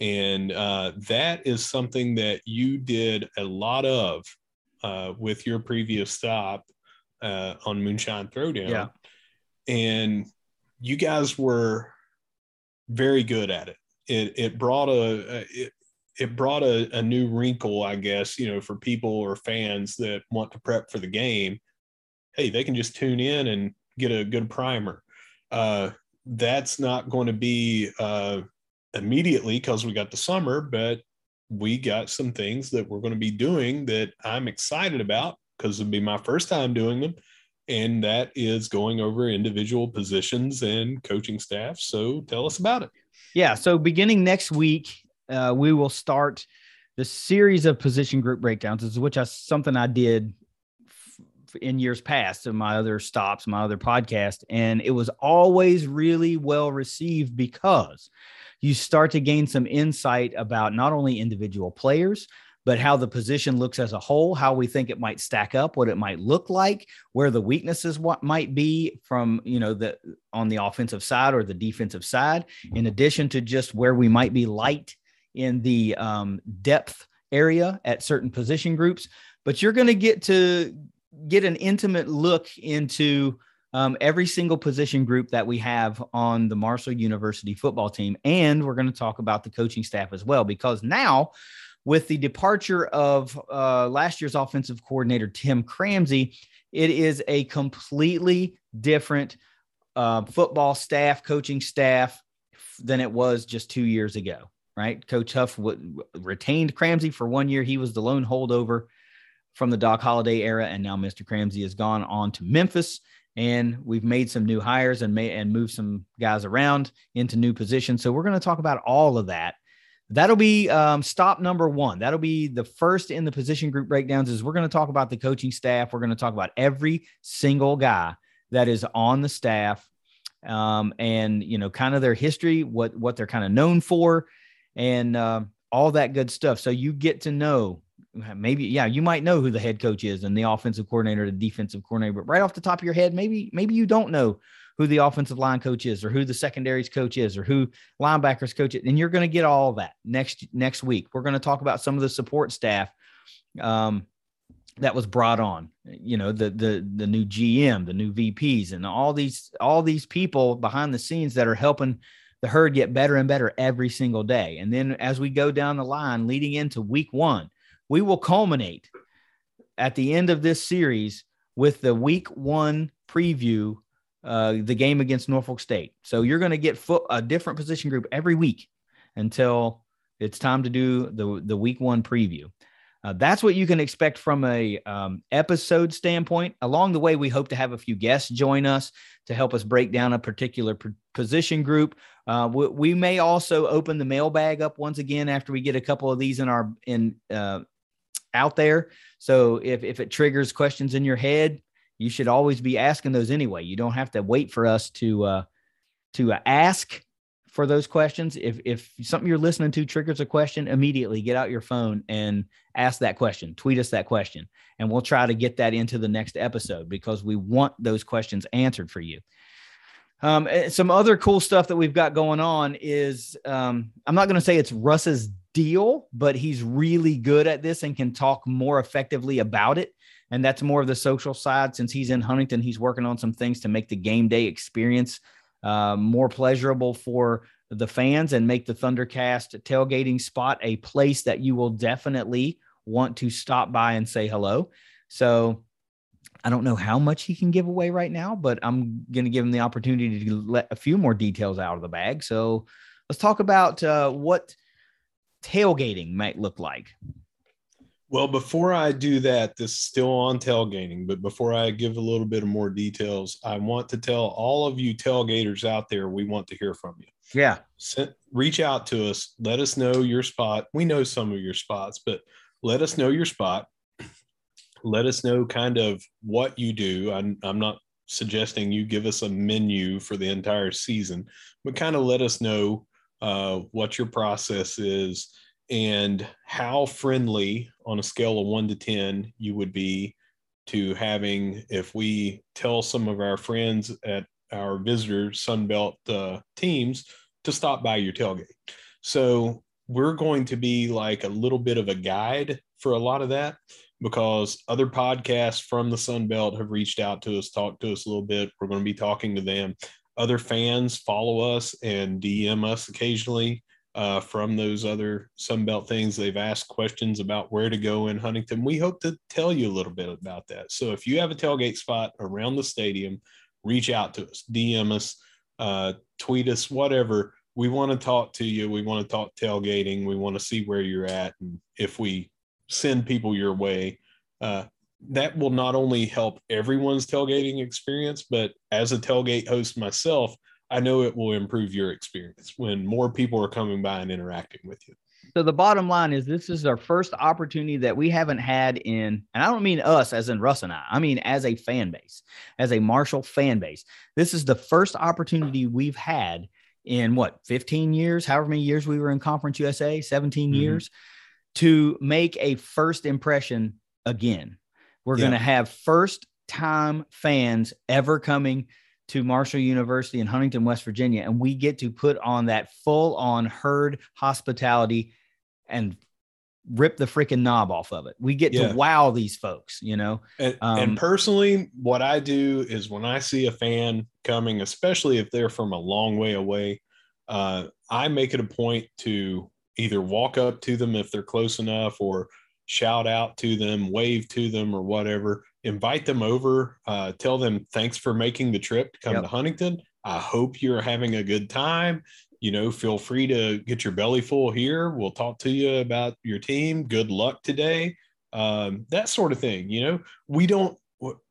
And uh, that is something that you did a lot of uh, with your previous stop uh, on Moonshine Throwdown.
Yeah
and you guys were very good at it. It it brought a it, it brought a, a new wrinkle, I guess, you know, for people or fans that want to prep for the game. Hey, they can just tune in and get a good primer. Uh, that's not going to be uh, immediately because we got the summer, but we got some things that we're going to be doing that I'm excited about because it'll be my first time doing them and that is going over individual positions and coaching staff. So tell us about it.
Yeah. So beginning next week, uh, we will start the series of position group breakdowns, which is something I did in years past in my other stops, my other podcast, and it was always really well received because you start to gain some insight about not only individual players but how the position looks as a whole, how we think it might stack up, what it might look like, where the weaknesses what might be from, you know, the on the offensive side or the defensive side, in addition to just where we might be light in the um, depth area at certain position groups. But you're going to get to get an intimate look into um, every single position group that we have on the Marshall University football team. And we're going to talk about the coaching staff as well, because now with the departure of uh, last year's offensive coordinator, Tim Cramsey, it is a completely different uh, football staff, coaching staff than it was just two years ago, right? Coach Huff w- retained Cramsey for one year. He was the lone holdover from the Doc Holliday era, and now Mr. Cramsey has gone on to Memphis. And we've made some new hires and made and moved some guys around into new positions. So we're going to talk about all of that That'll be um, stop number one. That'll be the first in the position group breakdowns. Is we're going to talk about the coaching staff. We're going to talk about every single guy that is on the staff, um, and you know, kind of their history, what what they're kind of known for, and uh, all that good stuff. So you get to know maybe yeah you might know who the head coach is and the offensive coordinator the defensive coordinator but right off the top of your head maybe maybe you don't know who the offensive line coach is or who the secondaries coach is or who linebackers coach is. And you're going to get all that next next week. We're going to talk about some of the support staff um, that was brought on. You know, the the the new GM, the new VPs, and all these all these people behind the scenes that are helping the herd get better and better every single day. And then as we go down the line leading into week one, we will culminate at the end of this series with the week one preview uh, the game against Norfolk State. So you're going to get foot, a different position group every week until it's time to do the the week one preview. Uh, that's what you can expect from a um, episode standpoint. Along the way, we hope to have a few guests join us to help us break down a particular p- position group. Uh, we, we, may also open the mailbag up once again after we get a couple of these in our in uh, out there. So if if it triggers questions in your head, you should always be asking those anyway. You don't have to wait for us to uh, to ask for those questions. If if something you're listening to triggers a question, immediately get out your phone and ask that question. Tweet us that question, and we'll try to get that into the next episode because we want those questions answered for you. Um, eh, some other cool stuff that we've got going on is um, I'm not going to say it's Russ's deal, but he's really good at this and can talk more effectively about it. And that's more of the social side. Since he's in Huntington, he's working on some things to make the game day experience uh, more pleasurable for the fans and make the Thundercast tailgating spot a place that you will definitely want to stop by and say hello. So I don't know how much he can give away right now, but I'm going to give him the opportunity to let a few more details out of the bag. So let's talk about uh, what tailgating might look like.
Well, before I do that, this is still on tailgating, but before I give a little bit of more details, I want to tell all of you tailgaters out there, we want to hear from you.
Yeah.
Send, reach out to us. Let us know your spot. We know some of your spots, but let us know your spot. Let us know kind of what you do. I'm, I'm not suggesting you give us a menu for the entire season, but kind of let us know uh, what your process is and how friendly on a scale of one to 10 you would be to having, if we tell some of our friends at our visitor Sunbelt uh, teams to stop by your tailgate. So we're going to be like a little bit of a guide for a lot of that because other podcasts from the Sun Belt have reached out to us, talked to us a little bit. We're going to be talking to them. Other fans follow us and DM us occasionally uh, from those other Sunbelt things. They've asked questions about where to go in Huntington. We hope to tell you a little bit about that. So if you have a tailgate spot around the stadium, reach out to us, DM us, uh, tweet us, whatever. We want to talk to you. We want to talk tailgating. We want to see where you're at. And if we send people your way, uh, that will not only help everyone's tailgating experience, but as a tailgate host myself, I know it will improve your experience when more people are coming by and interacting with you.
So the bottom line is this is our first opportunity that we haven't had in, and I don't mean us as in Russ and I, I mean as a fan base, as a Marshall fan base. This is the first opportunity we've had in what 15 years, however many years we were in Conference USA, 17 mm-hmm. years, to make a first impression again. We're yeah. going to have first time fans ever coming to Marshall University in Huntington, West Virginia, and we get to put on that full on herd hospitality and rip the freaking knob off of it. We get yeah. to wow these folks, you know.
And, um, and, personally, what I do is when I see a fan coming, especially if they're from a long way away, uh, I make it a point to either walk up to them if they're close enough or shout out to them, wave to them, or whatever invite them over, uh, tell them thanks for making the trip to come yep. to Huntington. I hope you're having a good time. You know, feel free to get your belly full here. We'll talk to you about your team. Good luck today. Um, that sort of thing. You know, we don't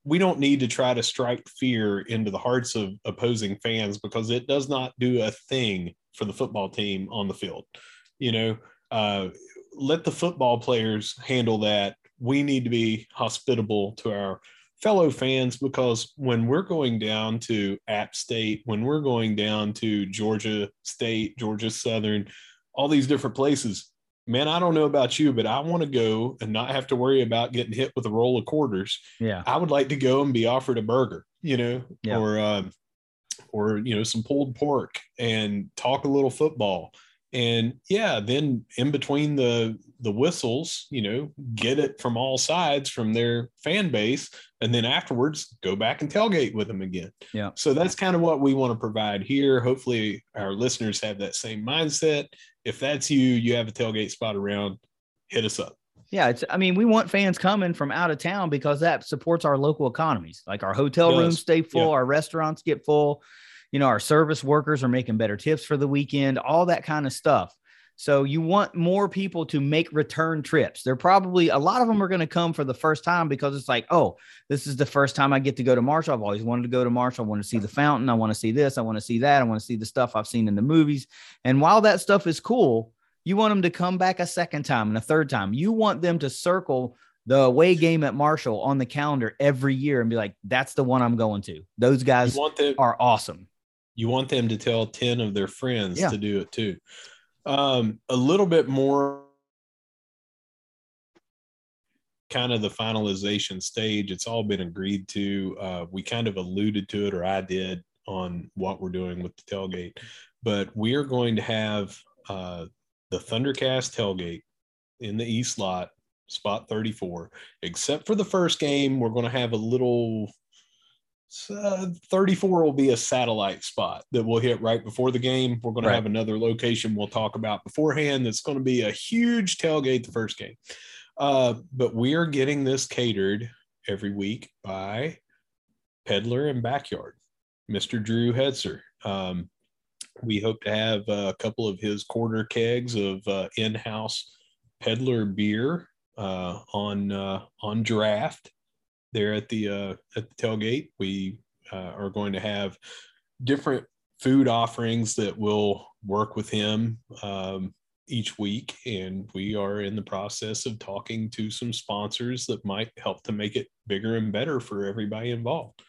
we don't need to try to strike fear into the hearts of opposing fans because it does not do a thing for the football team on the field. You know, uh, let the football players handle that we need to be hospitable to our fellow fans because when we're going down to App State, when we're going down to Georgia State, Georgia Southern, all these different places, man, I don't know about you, but I want to go and not have to worry about getting hit with a roll of quarters.
Yeah.
I would like to go and be offered a burger, you know, yeah. or, um, or, you know, some pulled pork and talk a little football and yeah then in between the the whistles you know get it from all sides from their fan base and then afterwards go back and tailgate with them again
yeah
so that's kind of what we want to provide here hopefully our listeners have that same mindset if that's you you have a tailgate spot around hit us up
yeah, it's. I mean, we want fans coming from out of town because that supports our local economies. Like our hotel rooms stay full, yeah. our restaurants get full you know, our service workers are making better tips for the weekend, all that kind of stuff. So you want more people to make return trips. They're probably a lot of them are going to come for the first time because it's like, oh, this is the first time I get to go to Marshall. I've always wanted to go to Marshall. I want to see the fountain. I want to see this. I want to see that. I want to see the stuff I've seen in the movies. And while that stuff is cool, you want them to come back a second time and a third time. You want them to circle the away game at Marshall on the calendar every year and be like, that's the one I'm going to. Those guys are awesome
you want them to tell 10 of their friends
Yeah.
to do it too. Um, a little bit more kind of the finalization stage. It's all been agreed to. Uh, we kind of alluded to it, or I did, on what we're doing with the tailgate. But we are going to have uh, the Thundercast tailgate in the East lot, spot 34. Except for the first game, we're going to have a little. Uh, 34 will be a satellite spot that we'll hit right before the game. We're going to have another location we'll talk about beforehand. That's going to be a huge tailgate the first game. Uh, but we are getting this catered every week by Peddler and Backyard, Mr. Drew Hetzer. Um, we hope to have a couple of his quarter kegs of uh, in-house Peddler beer uh, on uh, on draft there at the uh, at the tailgate. We uh, are going to have different food offerings that will work with him um, each week, and we are in the process of talking to some sponsors that might help to make it bigger and better for everybody involved.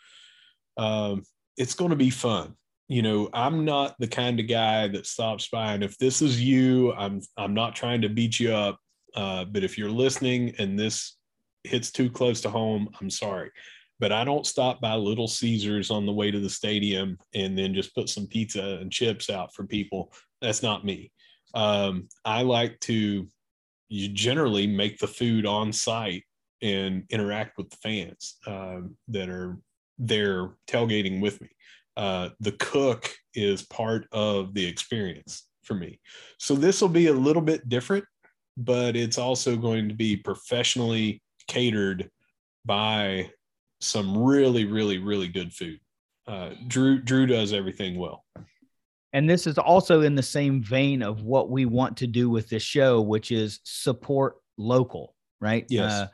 Um, it's going to be fun. You know, I'm not the kind of guy that stops by, and if this is you, I'm I'm not trying to beat you up. Uh, but if you're listening and this hits too close to home, I'm sorry. But I don't stop by Little Caesars on the way to the stadium and then just put some pizza and chips out for people. That's not me. Um, I like to you generally make the food on site and interact with the fans um, that are there tailgating with me. Uh, the cook is part of the experience for me. So this will be a little bit different, but it's also going to be professionally catered by some really, really, really good food. Uh, Drew Drew does everything well.
And this is also in the same vein of what we want to do with this show, which is support local, right?
Yes.
Uh,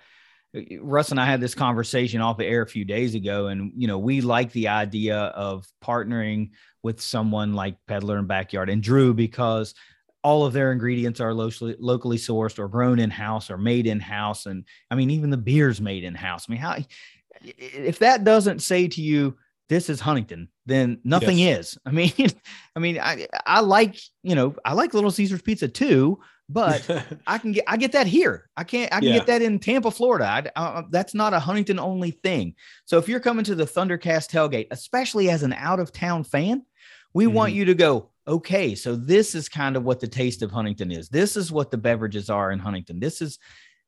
Russ and I had this conversation off the air a few days ago, and you know we like the idea of partnering with someone like Peddler and Backyard and Drew because all of their ingredients are locally locally sourced or grown in house or made in house, and I mean even the beer's made in house. I mean, how if that doesn't say to you this is Huntington, then nothing
Yes.
is. I mean, I mean, I I like you know I like Little Caesars pizza too, but I can get I get that here. I can't I can
Yeah.
get that in Tampa, Florida. I, uh, that's not a Huntington only thing. So if you're coming to the Thundercast tailgate, especially as an out of town fan, we want
Mhm.
you to go. Okay, so this is kind of what the taste of Huntington is. This is what the beverages are in Huntington. This is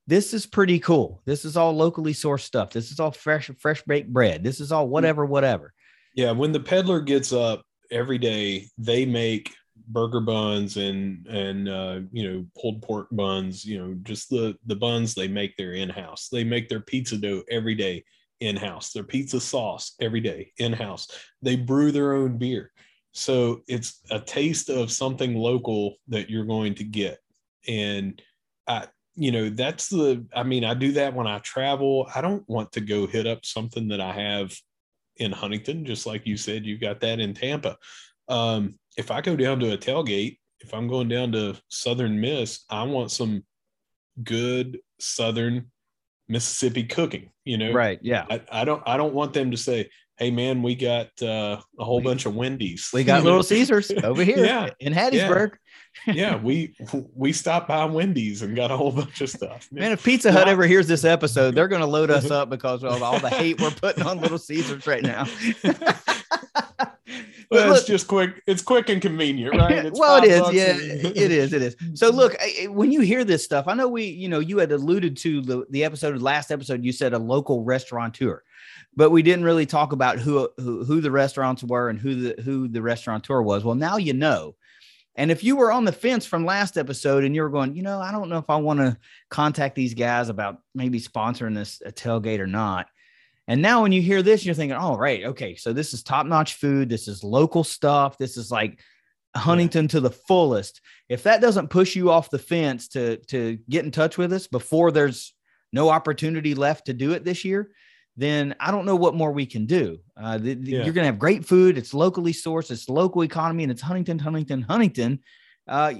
this is pretty cool. This is all locally sourced stuff. This is all fresh fresh baked bread. This is all whatever whatever.
Yeah, when the peddler gets up every day, they make burger buns and and uh, you know pulled pork buns. You know, just the the buns they make their in house. They make their pizza dough every day in house. Their pizza sauce every day in house. They brew their own beer, so it's a taste of something local that you're going to get. And I, you know, that's the. I mean, I do that when I travel. I don't want to go hit up something that I have in Huntington, just like you said, you got that in Tampa. Um, if I go down to a tailgate, if I'm going down to Southern Miss, I want some good Southern Mississippi cooking. You know,
Right. Yeah.
I, I don't I don't want them to say, "Hey, man, we got uh, a whole
We-
bunch of Wendy's.
We got Little Caesars over here
Yeah.
in Hattiesburg.
yeah, we we stopped by Wendy's and got a whole bunch of stuff.
Man, if Pizza Hut
Yeah.
ever hears this episode, they're going to load us up because of all the hate we're putting on Little Caesars right now. But
well,
look-
it's just quick. It's quick and convenient, right? It's
well, it is. Yeah,
and-
it is. It is. So, look, when you hear this stuff, I know we, you know, you had alluded to the the episode, last episode, you said a local restaurateur, but we didn't really talk about who who, who the restaurants were and who the who the restaurateur was. Well, now you know. And if you were on the fence from last episode and you were going, you know, I don't know if I want to contact these guys about maybe sponsoring this a tailgate or not. And now when you hear this, you're thinking, oh, right, okay, so this is top-notch food. This is local stuff. This is like Huntington to the fullest. If that doesn't push you off the fence to to get in touch with us before there's no opportunity left to do it this year, then I don't know what more we can do. Uh, the, the-
Yeah.
You're going to have great food. It's locally sourced. It's local economy, and it's Huntington, Huntington, Huntington. Uh,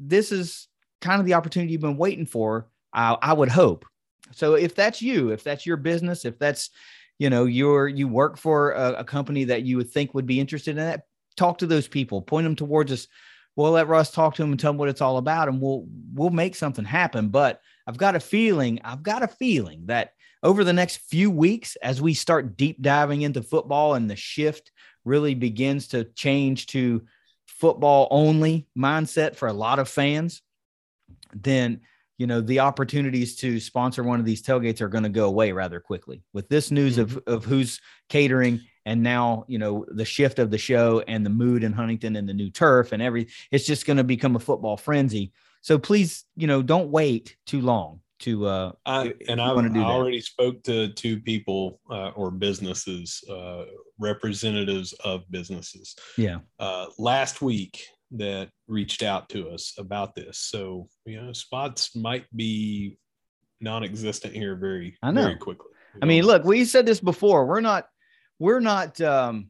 this is kind of the opportunity you've been waiting for. I, I would hope. So if that's you, if that's your business, if that's you know you're you work for a, a company that you would think would be interested in that, talk to those people, point them towards us. We'll let Russ talk to them and tell them what it's all about, and we'll we'll make something happen. But I've got a feeling, I've got a feeling that over the next few weeks, as we start deep diving into football and the shift really begins to change to football only mindset for a lot of fans, then you know the opportunities to sponsor one of these tailgates are going to go away rather quickly. With this news mm-hmm. of, of who's catering and now you know the shift of the show and the mood in huntington and the new turf and every it's just going to become a football frenzy. So please you know don't wait too long to uh
I, and I, I already spoke to two people uh, or businesses uh representatives of businesses.
Yeah.
Uh last week that reached out to us about this. So, you know, spots might be non-existent here very, I know. very quickly.
I mean, look, we said this before. We're not, we're not, um,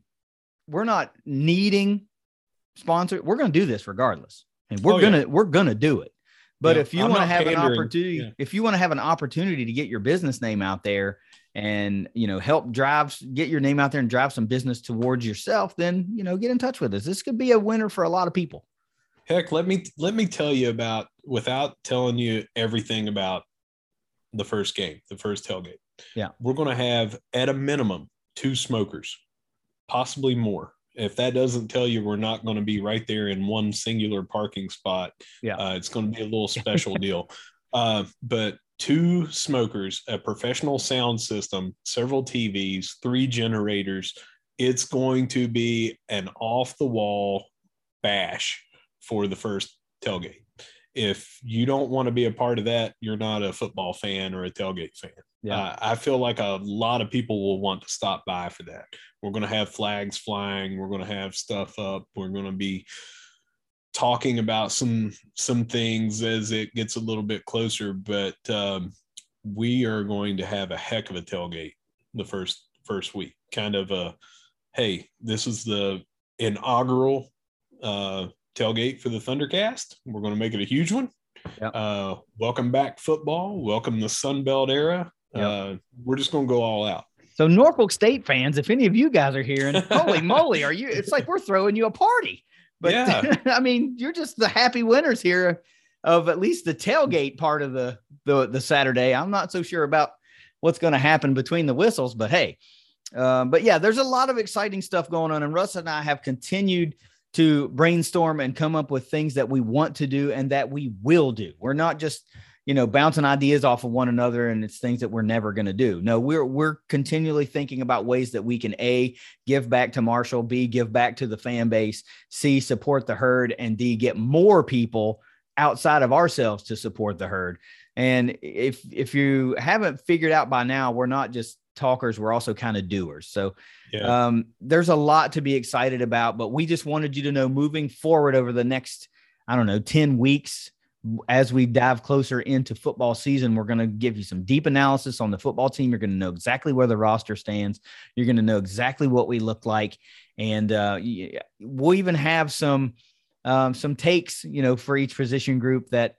we're not needing sponsor. We're going to do this regardless, and we're oh, gonna, yeah. we're gonna do it. But yeah, if you want to have pandering. an opportunity, yeah. if you want to have an opportunity to get your business name out there and you know help drive get your name out there and drive some business towards yourself then you know get in touch with us. This could be a winner for a lot of people.
Heck let me let me tell you about without telling you everything about the first game the first tailgate.
Yeah.
We're going to have at a minimum two smokers possibly more. If that doesn't tell you we're not going to be right there in one singular parking spot.
Yeah.
Uh, it's going to be a little special deal uh, but two smokers, a professional sound system, several TVs, three generators. It's going to be an off the wall bash for the first tailgate. If you don't want to be a part of that, you're not a football fan or a tailgate fan. Yeah. Uh, I feel like a lot of people will want to stop by for that. We're going to have flags flying. We're going to have stuff up. We're going to be talking about some some things as it gets a little bit closer, but um, we are going to have a heck of a tailgate the first first week. Kind of a hey, this is the inaugural uh, tailgate for the Thundercast. We're going to make it a huge one. Yep. Uh, welcome back, football. Welcome the Sun Belt era. Yep. Uh, we're just going to go all out.
So Norfolk State fans, if any of you guys are here, and holy moly, are you? It's like we're throwing you a party. But yeah. I mean, you're just the happy winners here of at least the tailgate part of the the, the Saturday. I'm not so sure about what's going to happen between the whistles, but hey, uh, but yeah, there's a lot of exciting stuff going on, and Russ and I have continued to brainstorm and come up with things that we want to do and that we will do. We're not just you know, bouncing ideas off of one another and it's things that we're never going to do. No, we're we're continually thinking about ways that we can a give back to Marshall, b give back to the fan base, c support the herd, and d get more people outside of ourselves to support the herd. And if if you haven't figured out by now, we're not just talkers, we're also kind of doers. So yeah. um, there's a lot to be excited about, but we just wanted you to know moving forward over the next, I don't know, 10 weeks, as we dive closer into football season, we're going to give you some deep analysis on the football team. You're going to know exactly where the roster stands. You're going to know exactly what we look like, and uh, we'll even have some um, some takes, you know, for each position group that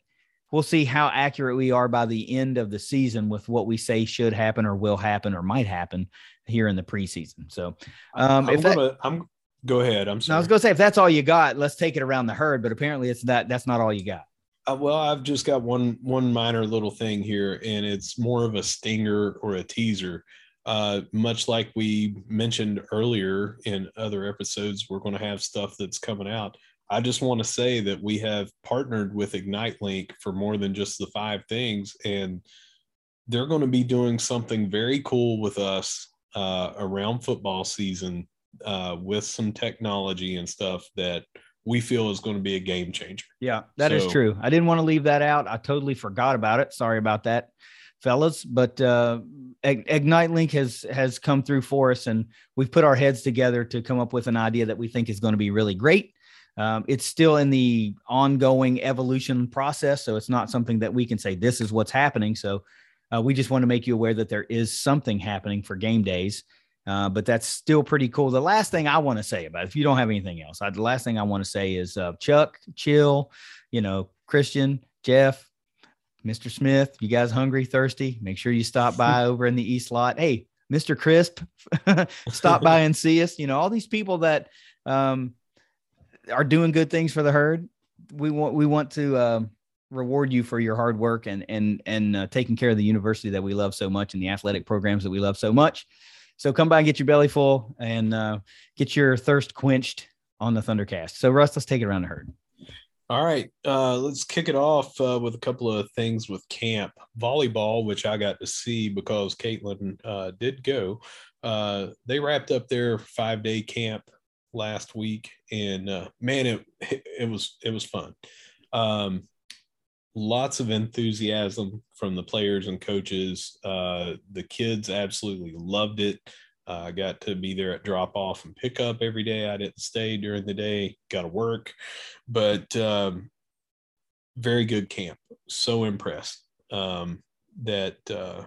we'll see how accurate we are by the end of the season with what we say should happen or will happen or might happen here in the preseason. So, um,
I'm if that, gonna, I'm go ahead. I'm sorry.
I was going to say if that's all you got, let's take it around the herd. But apparently, it's that that's not all you got.
Uh, well, I've just got one one minor little thing here, and it's more of a stinger or a teaser. Uh, much like we mentioned earlier in other episodes, we're going to have stuff that's coming out. I just want to say that we have partnered with Ignite Link for more than just the five things, and they're going to be doing something very cool with us uh, around football season uh, with some technology and stuff that we feel is going to be a game changer.
Yeah, that so, is true. I didn't want to leave that out. I totally forgot about it. Sorry about that, fellas. But uh, Ignite Link has has come through for us, and we've put our heads together to come up with an idea that we think is going to be really great. Um, it's still in the ongoing evolution process, so it's not something that we can say this is what's happening. So uh, we just want to make you aware that there is something happening for game days. Uh, but that's still pretty cool. The last thing I want to say about it, if you don't have anything else, I, the last thing I want to say is uh, Chuck, chill, you know, Christian, Jeff, Mr. Smith, you guys hungry, thirsty? Make sure you stop by over in the East lot. Hey, Mr. Crisp, stop by and see us. You know, all these people that um, are doing good things for the herd, we want we want to uh, reward you for your hard work and and and uh, taking care of the university that we love so much and the athletic programs that we love so much. So come by and get your belly full and uh, get your thirst quenched on the Thundercast. So Russ, let's take it around the herd.
All right, uh, let's kick it off uh, with a couple of things with camp volleyball, which I got to see because Caitlin uh, did go. Uh, they wrapped up their five day camp last week, and uh, man, it it was it was fun. Um, lots of enthusiasm from the players and coaches. Uh, the kids absolutely loved it. Uh, I got to be there at drop off and pick up every day. I didn't stay during the day, got to work, but um, very good camp. So impressed um, that uh,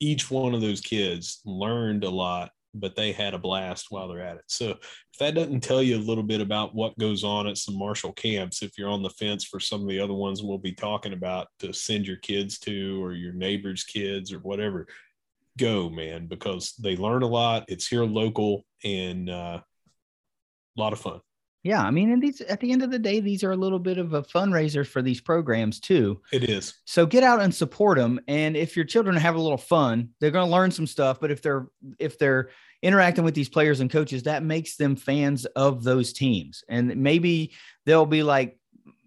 each one of those kids learned a lot, but they had a blast while they're at it. So if that doesn't tell you a little bit about what goes on at some Marshall camps, if you're on the fence for some of the other ones we'll be talking about to send your kids to or your neighbor's kids or whatever, go, man, because they learn a lot. It's here local and uh, a lot of fun.
Yeah, I mean, and these at the end of the day, these are a little bit of a fundraiser for these programs too.
It is.
So get out and support them. And if your children have a little fun, they're going to learn some stuff. But if they're if they're interacting with these players and coaches, that makes them fans of those teams. And maybe they'll be like,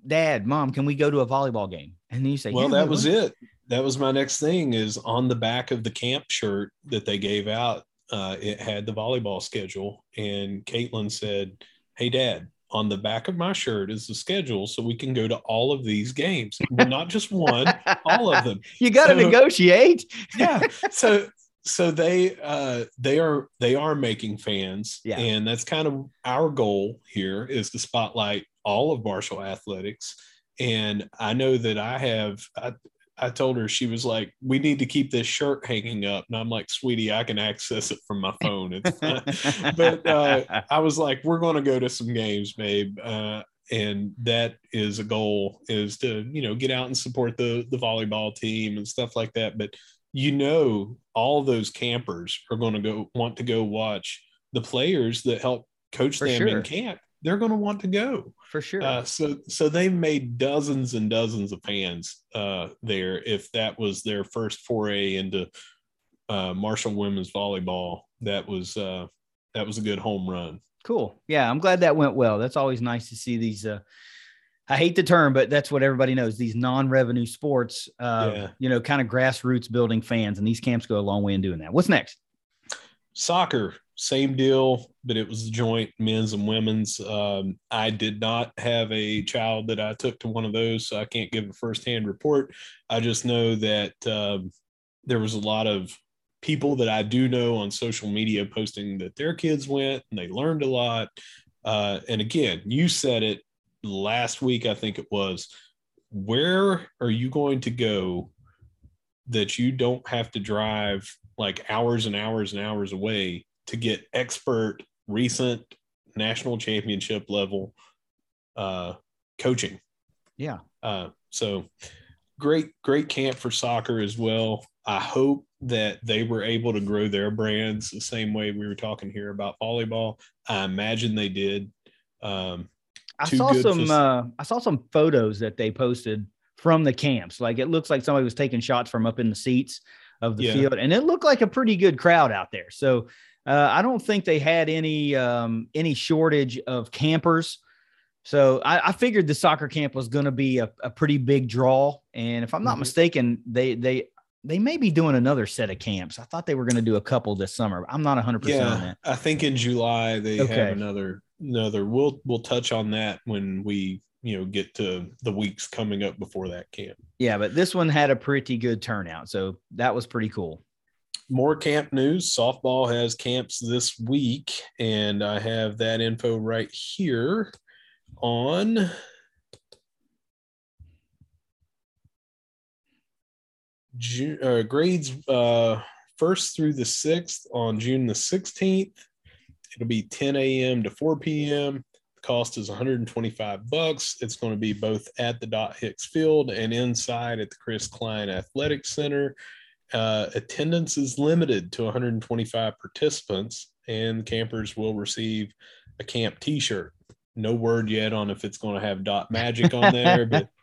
"Dad, Mom, can we go to a volleyball game?" And then you say,
"Well, yeah, that was it that was my next thing is on the back of the camp shirt that they gave out uh, it had the volleyball schedule and caitlin said hey dad on the back of my shirt is the schedule so we can go to all of these games. Not just one all of them.
You got to so, negotiate.
Yeah so so they uh they are they are making fans yeah. and that's kind of our goal here is to spotlight all of marshall athletics. And I know that I have I, I told her she was like, "We need to keep this shirt hanging up," and I'm like, "Sweetie, I can access it from my phone." but uh, I was like, "We're going to go to some games, babe," uh, and that is a goal is to you know get out and support the the volleyball team and stuff like that. But you know, all those campers are going to go want to go watch the players that help coach For them sure. in camp they're going to want to go
for sure.
Uh, so so they've made dozens and dozens of fans uh, there. If that was their first foray into uh, Marshall women's volleyball, that was uh, that was a good home run.
Cool. Yeah, I'm glad that went well. That's always nice to see these. Uh, I hate the term, but that's what everybody knows. These non-revenue sports, uh, yeah. you know, kind of grassroots building fans, and these camps go a long way in doing that. What's next?
Soccer same deal, but it was joint men's and women's. Um, I did not have a child that I took to one of those, so I can't give a firsthand report. I just know that um, there was a lot of people that I do know on social media posting that their kids went and they learned a lot. Uh, and again, you said it last week, I think it was. Where are you going to go that you don't have to drive like hours and hours and hours away to get expert, recent national championship level uh, coaching.
Yeah.
Uh, so great, great camp for soccer as well. I hope that they were able to grow their brands the same way we were talking here about volleyball. I imagine they did. Um,
I saw some. uh, I saw some photos that they posted from the camps. Like it looks like somebody was taking shots from up in the seats of the yeah. field, and it looked like a pretty good crowd out there. So uh, I don't think they had any um, any shortage of campers. So I, I figured the soccer camp was going to be a, a, pretty big draw. And if I'm not mm-hmm. mistaken, they they they may be doing another set of camps. I thought they were going to do a couple this summer. I'm not 100 percent on that.
I think in July they okay. have another another. We'll we'll touch on that when we you know get to the weeks coming up before that camp.
Yeah, but this one had a pretty good turnout, so that was pretty cool
more camp news. Softball has camps this week, and I have that info right here on June, uh, grades uh, first through the sixth on June the 16th. It'll be 10 a.m. to 4 p.m. The cost is 125 bucks. It's going to be both at the Dot Hicks Field and inside at the Chris Cline Athletic Center. Uh, attendance is limited to 125 participants, and campers will receive a camp T-shirt. no word yet on if it's going to have dot magic on there, but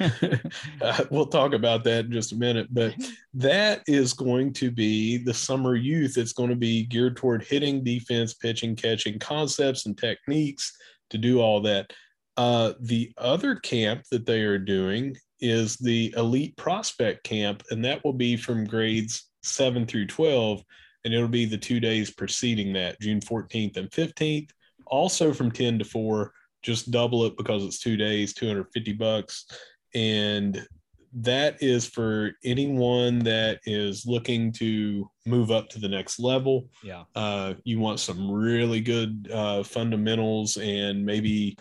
uh, we'll talk about that in just a minute. But that is going to be the summer youth. It's going to be geared toward hitting, defense, pitching, catching concepts and techniques to do all that. Uh, the other camp that they are doing is the elite prospect camp, and that will be from grades seven through 12. And it'll be the two days preceding that, June 14th and 15th also from 10 to 4 just double it because it's two days 250 bucks. And that is for anyone that is looking to move up to the next level.
Yeah.
Uh, you want some really good uh, fundamentals and maybe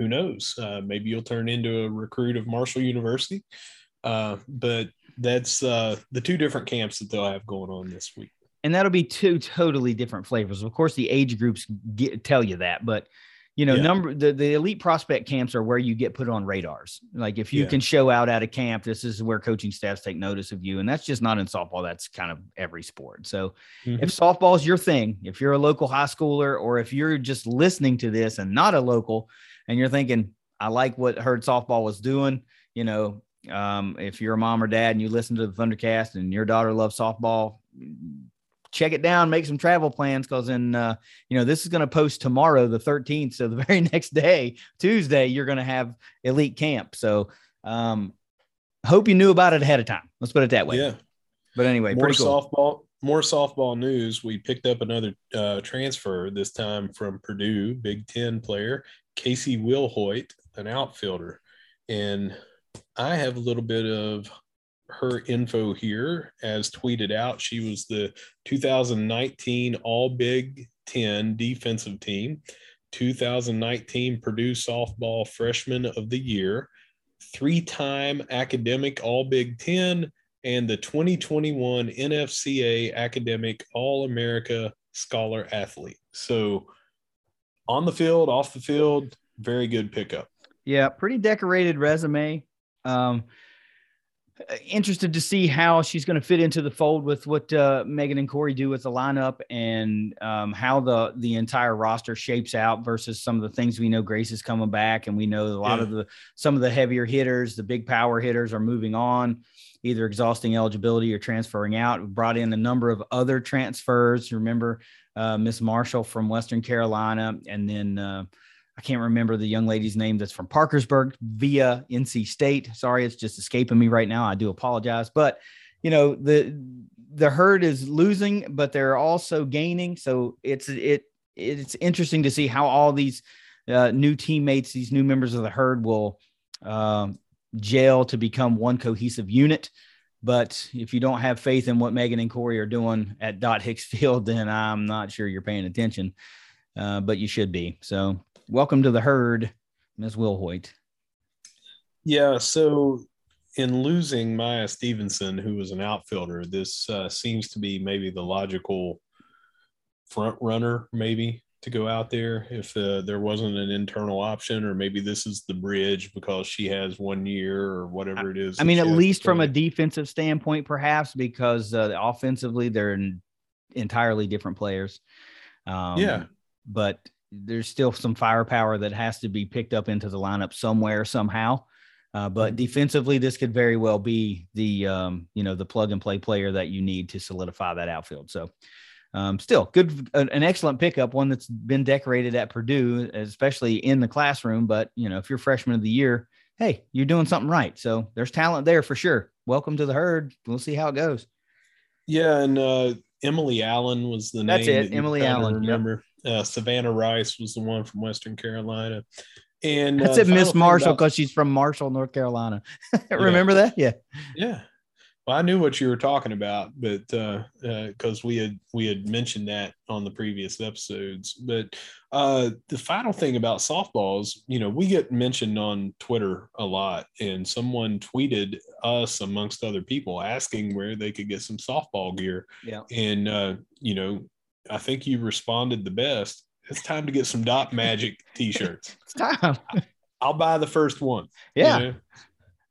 who knows? Uh, maybe you'll turn into a recruit of marshall university. Uh, but that's uh, the two different camps that they'll have going on this week.
And that'll be two totally different flavors. Of course, the age groups get, tell you that, but you know, yeah. number the, the elite prospect camps are where you get put on radars. Like if you yeah. can show out at a camp, this is where coaching staffs take notice of you. And that's just not in softball. That's kind of every sport. So mm-hmm. if softball is your thing, if you're a local high schooler, or if you're just listening to this and not a local and you're thinking, I like what Herd softball was doing, you know, um, if you're a mom or dad and you listen to the Thundercast and your daughter loves softball, check it down, make some travel plans because in uh, you know this is going to post tomorrow, the 13th. So the very next day, Tuesday, you're going to have elite camp. So um, hope you knew about it ahead of time. Let's put it that way.
Yeah.
But anyway,
more
cool.
softball. More softball news. We picked up another uh, transfer this time from Purdue, Big Ten player Casey Wilhoit, an outfielder, and I have a little bit of her info here as tweeted out. She was the 2019 All Big Ten defensive team, 2019 Purdue softball freshman of the year, three time academic All Big Ten, and the 2021 NFCA academic All America scholar athlete. So on the field, off the field, very good pickup.
Yeah, pretty decorated resume. Um, interested to see how she's going to fit into the fold with what uh, Megan and Corey do with the lineup and um, how the the entire roster shapes out versus some of the things we know Grace is coming back and we know a lot yeah. of the some of the heavier hitters, the big power hitters are moving on, either exhausting eligibility or transferring out. We brought in a number of other transfers. Remember uh, Miss Marshall from Western Carolina, and then uh, I can't remember the young lady's name that's from Parkersburg via NC State. Sorry, it's just escaping me right now. I do apologize. But you know, the the herd is losing, but they're also gaining. So it's it it's interesting to see how all these uh, new teammates, these new members of the herd, will um, gel to become one cohesive unit. But if you don't have faith in what Megan and Corey are doing at Dot Hicks Field, then I'm not sure you're paying attention. Uh, but you should be. So welcome to the herd, Ms. Wilhoit.
Yeah, so in losing Maya Stevenson, who was an outfielder, this uh, seems to be maybe the logical front runner, maybe to go out there if uh, there wasn't an internal option, or maybe this is the bridge because she has one year or whatever it is.
I mean, at least from a defensive standpoint, perhaps because uh, offensively they're entirely different players. Um,
yeah,
but there's still some firepower that has to be picked up into the lineup somewhere somehow. Uh, but mm-hmm. defensively, this could very well be the um, you know the plug and play player that you need to solidify that outfield. So, um, still good, an excellent pickup, one that's been decorated at Purdue, especially in the classroom. But you know, if you're freshman of the year, hey, you're doing something right. So there's talent there for sure. Welcome to the herd. We'll see how it goes.
Yeah, and uh, Emily Allen was the
that's
name.
That's it, Emily Allen.
Remember. Yep. Uh, Savannah Rice was the one from Western Carolina. And
that's
uh,
it, Miss Marshall, because she's from Marshall, North Carolina. Remember yeah. that? Yeah.
Yeah. Well, I knew what you were talking about, but because uh, uh, we had we had mentioned that on the previous episodes. But uh, the final thing about softballs, you know, we get mentioned on Twitter a lot, and someone tweeted us amongst other people asking where they could get some softball gear.
Yeah.
And uh, you know, I think you responded the best. It's time to get some Dot Magic t-shirts.
it's time.
I'll buy the first one.
Yeah. You know?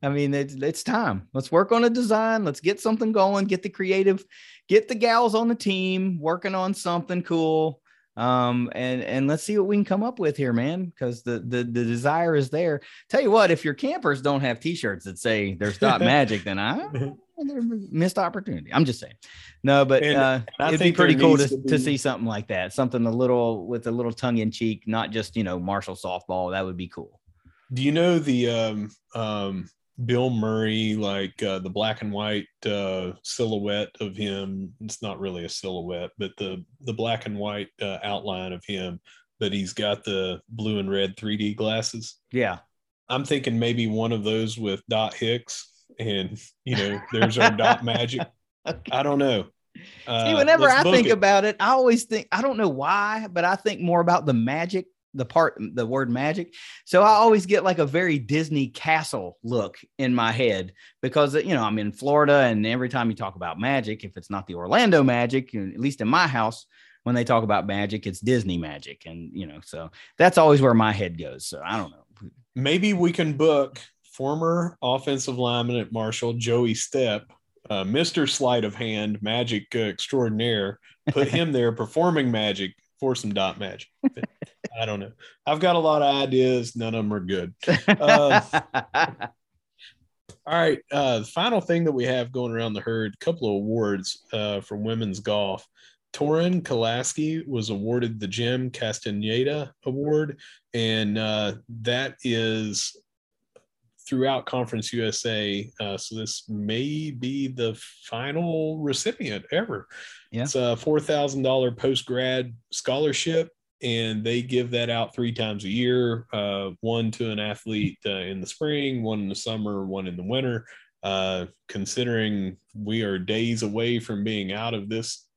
I mean, it's, it's time. Let's work on a design. Let's get something going. Get the creative, get the gals on the team working on something cool. Um, and and let's see what we can come up with here, man, because the, the the desire is there. Tell you what, if your campers don't have T-shirts that say "There's dot magic," then I missed opportunity. I'm just saying. No, but uh, it'd be pretty cool to, to, be... to, see something like that. Something a little with a little tongue in cheek, not just you know Marshall softball. That would be cool.
Do you know the um, um, Bill Murray, like uh, the black and white uh, silhouette of him? It's not really a silhouette, but the the black and white uh, outline of him. But he's got the blue and red 3D glasses.
Yeah,
I'm thinking maybe one of those with Dot Hicks and you know there's our dot magic. Okay. i don't know.
Uh, See, whenever i think it. about it i always think i don't know why but i think more about the magic the part the word magic. So i always get like a very disney castle look in my head because you know i'm in florida and every time you talk about magic if it's not the orlando magic at least in my house when they talk about magic it's disney magic. And you know so that's always where my head goes. So i don't know.
Maybe we can book former offensive lineman at Marshall, Joey Step, uh, Mr. Sleight of Hand, magic uh, extraordinaire, put him there performing magic for some dot magic. I don't know. I've got a lot of ideas. None of them are good. Uh, all right. Uh, the final thing that we have going around the herd, a couple of awards uh, for women's golf. Torin Kolaski was awarded the Jim Castaneda Award, and uh, that is throughout Conference USA. Uh, so this may be the final recipient ever. Yeah. It's a four thousand dollar post grad scholarship, and they give that out three times a year. Uh, one to an athlete uh, in the spring, one in the summer, one in the winter. Uh, considering we are days away from being out of this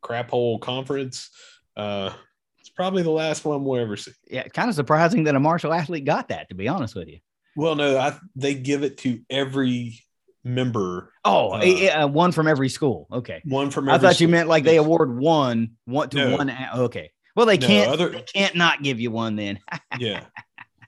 crap hole conference, uh, it's probably the last one we'll ever see.
Yeah, kind of surprising that a Marshall athlete got that. To be honest with you.
Well, no, I, they give it to every member.
Oh, uh, one from every school. Okay,
one from.
I thought school. you meant like they award one, one to no. one. Okay, well they can't. other, they can't not give you one then.
yeah,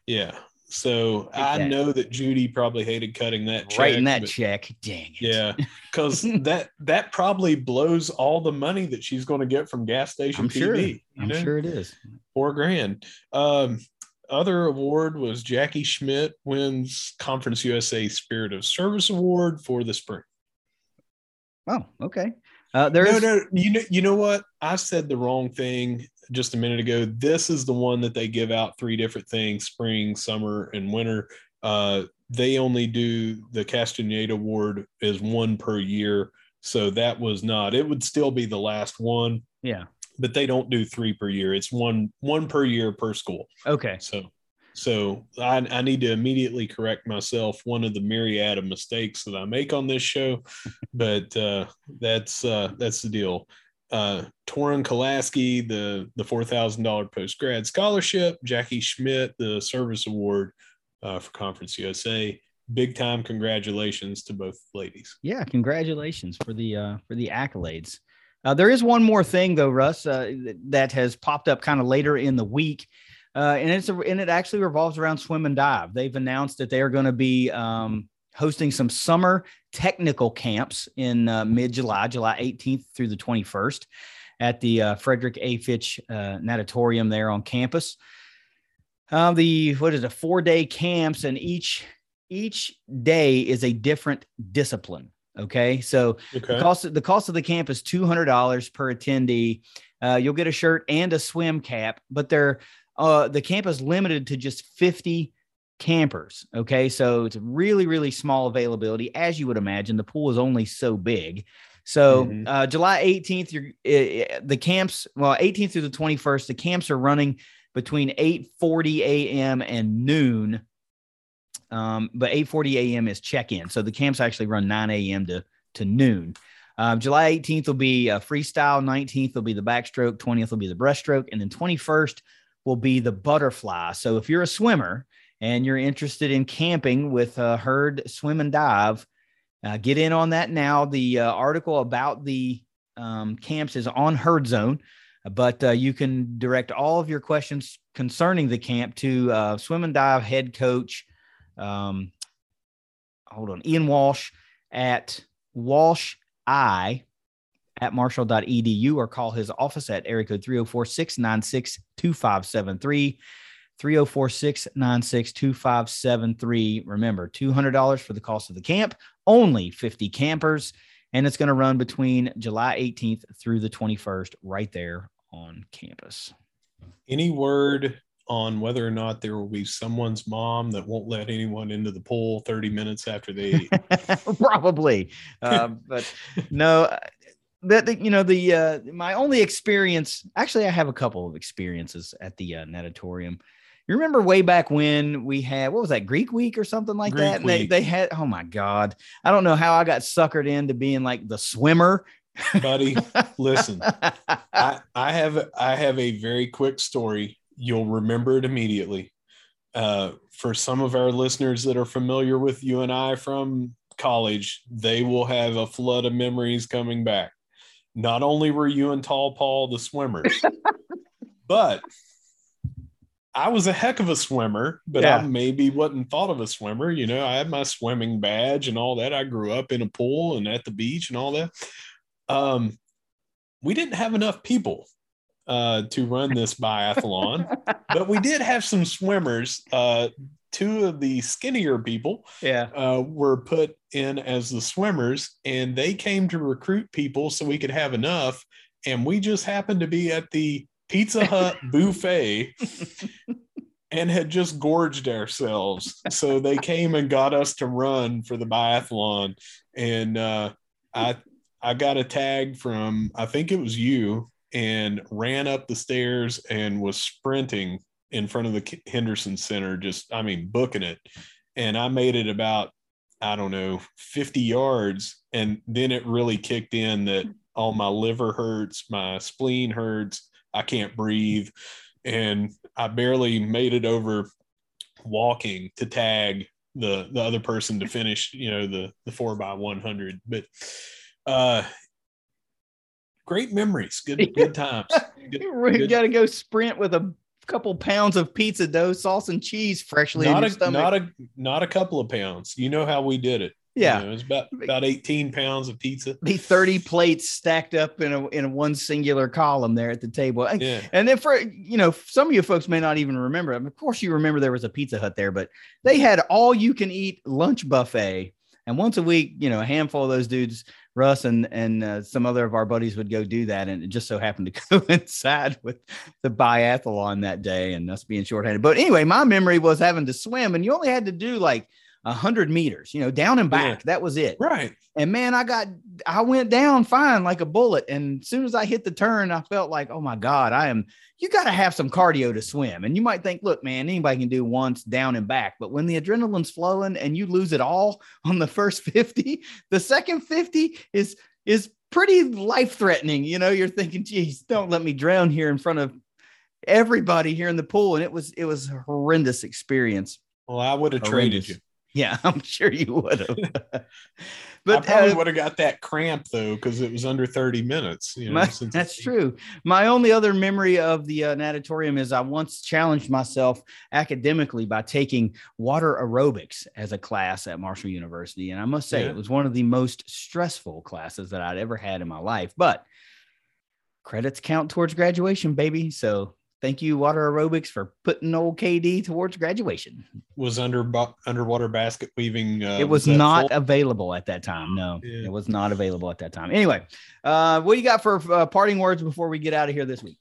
yeah. So I know that Judy probably hated cutting that check.
Writing that check. Dang it.
Yeah. Because that that probably blows all the money that she's going to get from gas station
I'm
TV.
Sure. I'm know? sure it is.
Four grand. Um, other award was Jackie Schmidt wins Conference USA Spirit of Service Award for the spring.
Oh, okay. Uh, there
no, no, you know, you know what? I said the wrong thing just a minute ago. This is the one that they give out three different things: spring, summer, and winter. Uh, they only do the Castaneda Award is one per year, so that was not. It would still be the last one.
Yeah
but they don't do three per year. It's one one per year per school.
Okay.
So so I, I need to immediately correct myself. One of the myriad of mistakes that I make on this show, but uh, that's uh, that's the deal. Uh, Torin Kolaski, the the four thousand dollar post grad scholarship. Jackie Schmidt, the service award uh, for Conference USA. Big time congratulations to both ladies.
Yeah, congratulations for the uh, for the accolades. Uh, there is one more thing though, Russ, uh, that has popped up kind of later in the week, uh, and it's a, and it actually revolves around swim and dive. They've announced that they are going to be um, hosting some summer technical camps in uh, mid July, July 18th through the 21st, at the uh, Frederick A. Fitch uh, Natatorium there on campus. the what is it? Four day camps, and each each day is a different discipline. Okay, so okay. the cost the cost of the camp is two hundred dollars per attendee. Uh, you'll get a shirt and a swim cap, but they're uh, the camp is limited to just fifty campers. Okay, so it's really really small availability, as you would imagine. The pool is only so big. So mm-hmm. uh, July 18th, you're, uh, the camps, well, 18th through the 21st, the camps are running between 8:40 a.m. and noon um, but 8:40 a.m. is check-in. So the camps actually run 9 a.m. to to noon. Um, July 18th will be a freestyle. 19th will be the backstroke. 20th will be the breaststroke, and then 21st will be the butterfly. So if you're a swimmer and you're interested in camping with a herd swim and dive, uh, get in on that now. The uh, article about the um, camps is on Herd Zone, but uh, you can direct all of your questions concerning the camp to uh, swim and dive head coach um, hold on, Ian Walsh at Walsh I at marshall.edu or call his office at area code 304 696 2573. 304 696 2573. Remember, $200 for the cost of the camp, only 50 campers, and it's going to run between July 18th through the 21st right there on campus.
Any word on whether or not there will be someone's mom that won't let anyone into the pool 30 minutes after they
probably uh, but no that the, you know the uh, my only experience actually i have a couple of experiences at the uh, natatorium you remember way back when we had what was that Greek week or something like
Greek
that? And they, they had oh my god, I don't know how I got suckered into being like the swimmer.
Buddy, listen, I, I have I have a very quick story. You'll remember it immediately. Uh, for some of our listeners that are familiar with you and I from college, they will have a flood of memories coming back. Not only were you and Tall Paul the swimmers, but I was a heck of a swimmer, but yeah. I maybe wasn't thought of a swimmer. You know, I had my swimming badge and all that. I grew up in a pool and at the beach and all that. Um, we didn't have enough people uh, to run this biathlon, but we did have some swimmers. Uh, two of the skinnier people
yeah.
uh, were put in as the swimmers, and they came to recruit people so we could have enough. And we just happened to be at the Pizza Hut buffet and had just gorged ourselves. So they came and got us to run for the biathlon. And uh, I I got a tag from I think it was you and ran up the stairs and was sprinting in front of the Henderson Center, just I mean booking it. And I made it about I don't know 50 yards, and then it really kicked in that all my liver hurts, my spleen hurts, I can't breathe. And I barely made it over walking to tag the the other person to finish, you know, the the four by one hundred. But uh great memories, good good times.
Good, you got to go sprint with a couple pounds of pizza dough, sauce and cheese freshly
not
in
a, Not a not a couple of pounds. You know how we did it.
Yeah,
you know, it was about about eighteen pounds of pizza.
Be thirty plates stacked up in a in one singular column there at the table. And,
yeah.
and then for you know, some of you folks may not even remember. I mean, of course, you remember there was a Pizza Hut there, but they had all you can eat lunch buffet. And once a week, you know, a handful of those dudes, Russ and and uh, some other of our buddies would go do that, and it just so happened to coincide with the biathlon that day, and us being shorthanded. But anyway, my memory was having to swim, and you only had to do like 100 meters, you know, down and back. Yeah. That was it.
Right.
And man, I got, I went down fine like a bullet. And as soon as I hit the turn, I felt like, oh my God, I am, you got to have some cardio to swim. And you might think, look, man, anybody can do once down and back. But when the adrenaline's flowing and you lose it all on the first 50, the second 50 is, is pretty life threatening. You know, you're thinking, geez, don't let me drown here in front of everybody here in the pool. And it was, it was a horrendous experience.
Well, I would have traded you.
Yeah, I'm sure you would have.
but I probably uh, would have got that cramp though, because it was under 30 minutes. You know,
my, that's true. My only other memory of the uh, natatorium is I once challenged myself academically by taking water aerobics as a class at Marshall University, and I must say yeah. it was one of the most stressful classes that I'd ever had in my life. But credits count towards graduation, baby. So thank you water aerobics for putting old kd towards graduation.
Was under underwater basket weaving uh,
it was, was not full? available at that time no. Yeah. it was not available at that time. Anyway uh, what you got for uh, parting words before we get out of here this week?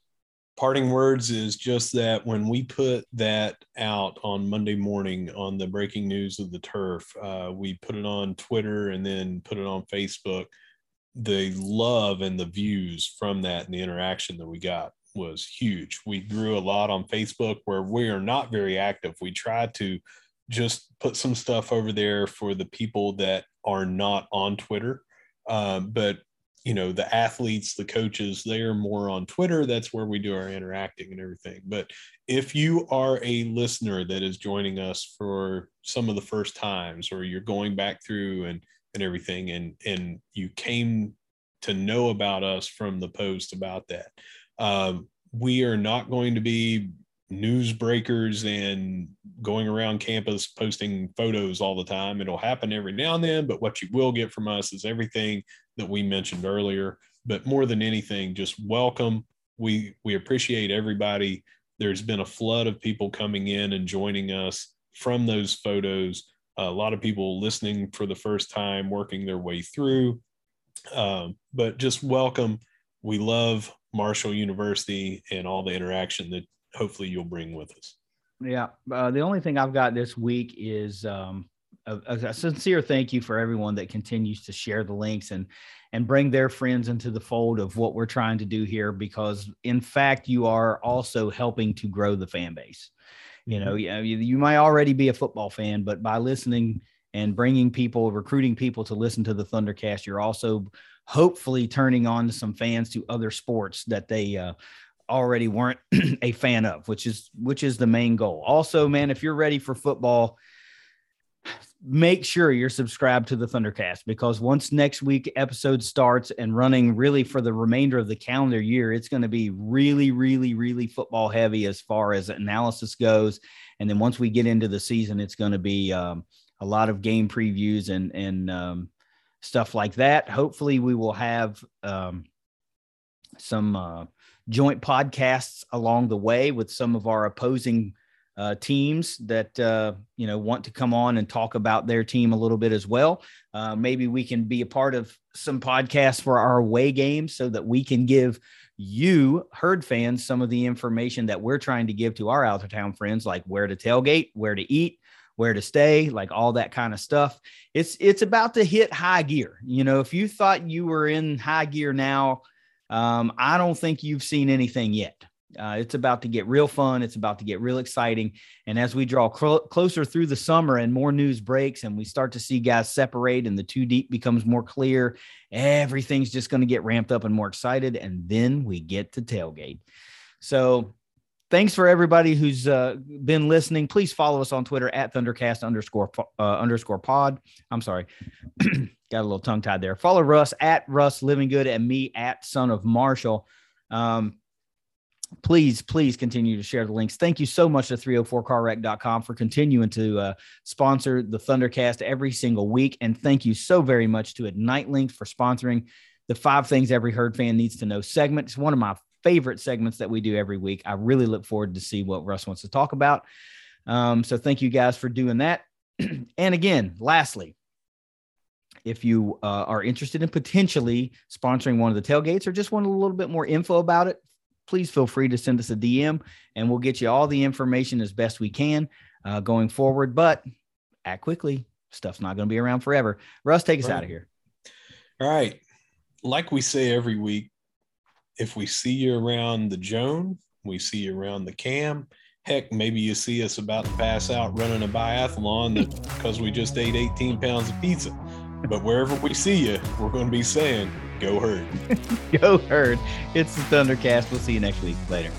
Parting words is just that when we put that out on monday morning on the breaking news of the turf uh, we put it on twitter and then put it on facebook. The love and the views from that and the interaction that we got was huge. We grew a lot on Facebook where we are not very active. We try to just put some stuff over there for the people that are not on Twitter. Um, but you know, the athletes, the coaches, they are more on Twitter. That's where we do our interacting and everything. But if you are a listener that is joining us for some of the first times, or you're going back through and and everything, and and you came to know about us from the post about that, um, we are not going to be news breakers and going around campus posting photos all the time. It'll happen every now and then, but what you will get from us is everything that we mentioned earlier but more than anything, just welcome. We we appreciate everybody. There's been a flood of people coming in and joining us from those photos. A lot of people listening for the first time, working their way through. Um, but just welcome. We love Marshall University and all the interaction that hopefully you'll bring with us.
Yeah. Uh, the only thing I've got this week is um, a, a, sincere thank you for everyone that continues to share the links and and bring their friends into the fold of what we're trying to do here because in fact you are also helping to grow the fan base you know mm-hmm. you, you might already be a football fan but by listening and bringing people recruiting people to listen to the thundercast you're also hopefully turning on some fans to other sports that they uh, already weren't a fan of which is which is the main goal also man if you're ready for football make sure you're subscribed to the Thundercast because once next week episode starts and running really for the remainder of the calendar year, it's going to be really, really, really football heavy as far as analysis goes. And then once we get into the season, it's going to be um, a lot of game previews and and um, stuff like that. Hopefully, we will have um, some uh, joint podcasts along the way with some of our opposing uh, teams that uh, you know want to come on and talk about their team a little bit as well. Uh, maybe we can be a part of some podcasts for our away games so that we can give you herd fans some of the information that we're trying to give to our out town friends, like where to tailgate, where to eat, where to stay, like all that kind of stuff. It's it's about to hit high gear. You know, if you thought you were in high gear now, um, I don't think you've seen anything yet. Uh, it's about to get real fun. It's about to get real exciting. And as we draw cl- closer through the summer and more news breaks and we start to see guys separate and the two deep becomes more clear, everything's just going to get ramped up and more excited. And then we get to tailgate. So thanks for everybody who's uh, been listening. Please follow us on Twitter at Thundercast underscore uh, underscore pod. I'm sorry, got a little tongue tied there. Follow Russ at Russ Living Good and me at Son of Marshall. Um, please, please continue to share the links. Thank you so much to 304carwreck.com for continuing to uh, sponsor the Thundercast every single week. And thank you so very much to Ignite Link for sponsoring the five things every herd fan needs to know segment. It's one of my favorite segments that we do every week. I really look forward to see what Russ wants to talk about. Um, so thank you guys for doing that. and again, lastly, if you uh, are interested in potentially sponsoring one of the tailgates or just want a little bit more info about it, please feel free to send us a DM and we'll get you all the information as best we can uh, going forward. But act quickly. Stuff's not going to be around forever. Russ, take us right. out of here.
All right. Like we say every week, if we see you around the Joan, we see you around the Cam. Heck, maybe you see us about to pass out running a biathlon because we just ate 18 pounds of pizza. But wherever we see you, we're going to be saying, Go Herd.
Go Herd. It's the Thundercast. We'll see you next week. Later.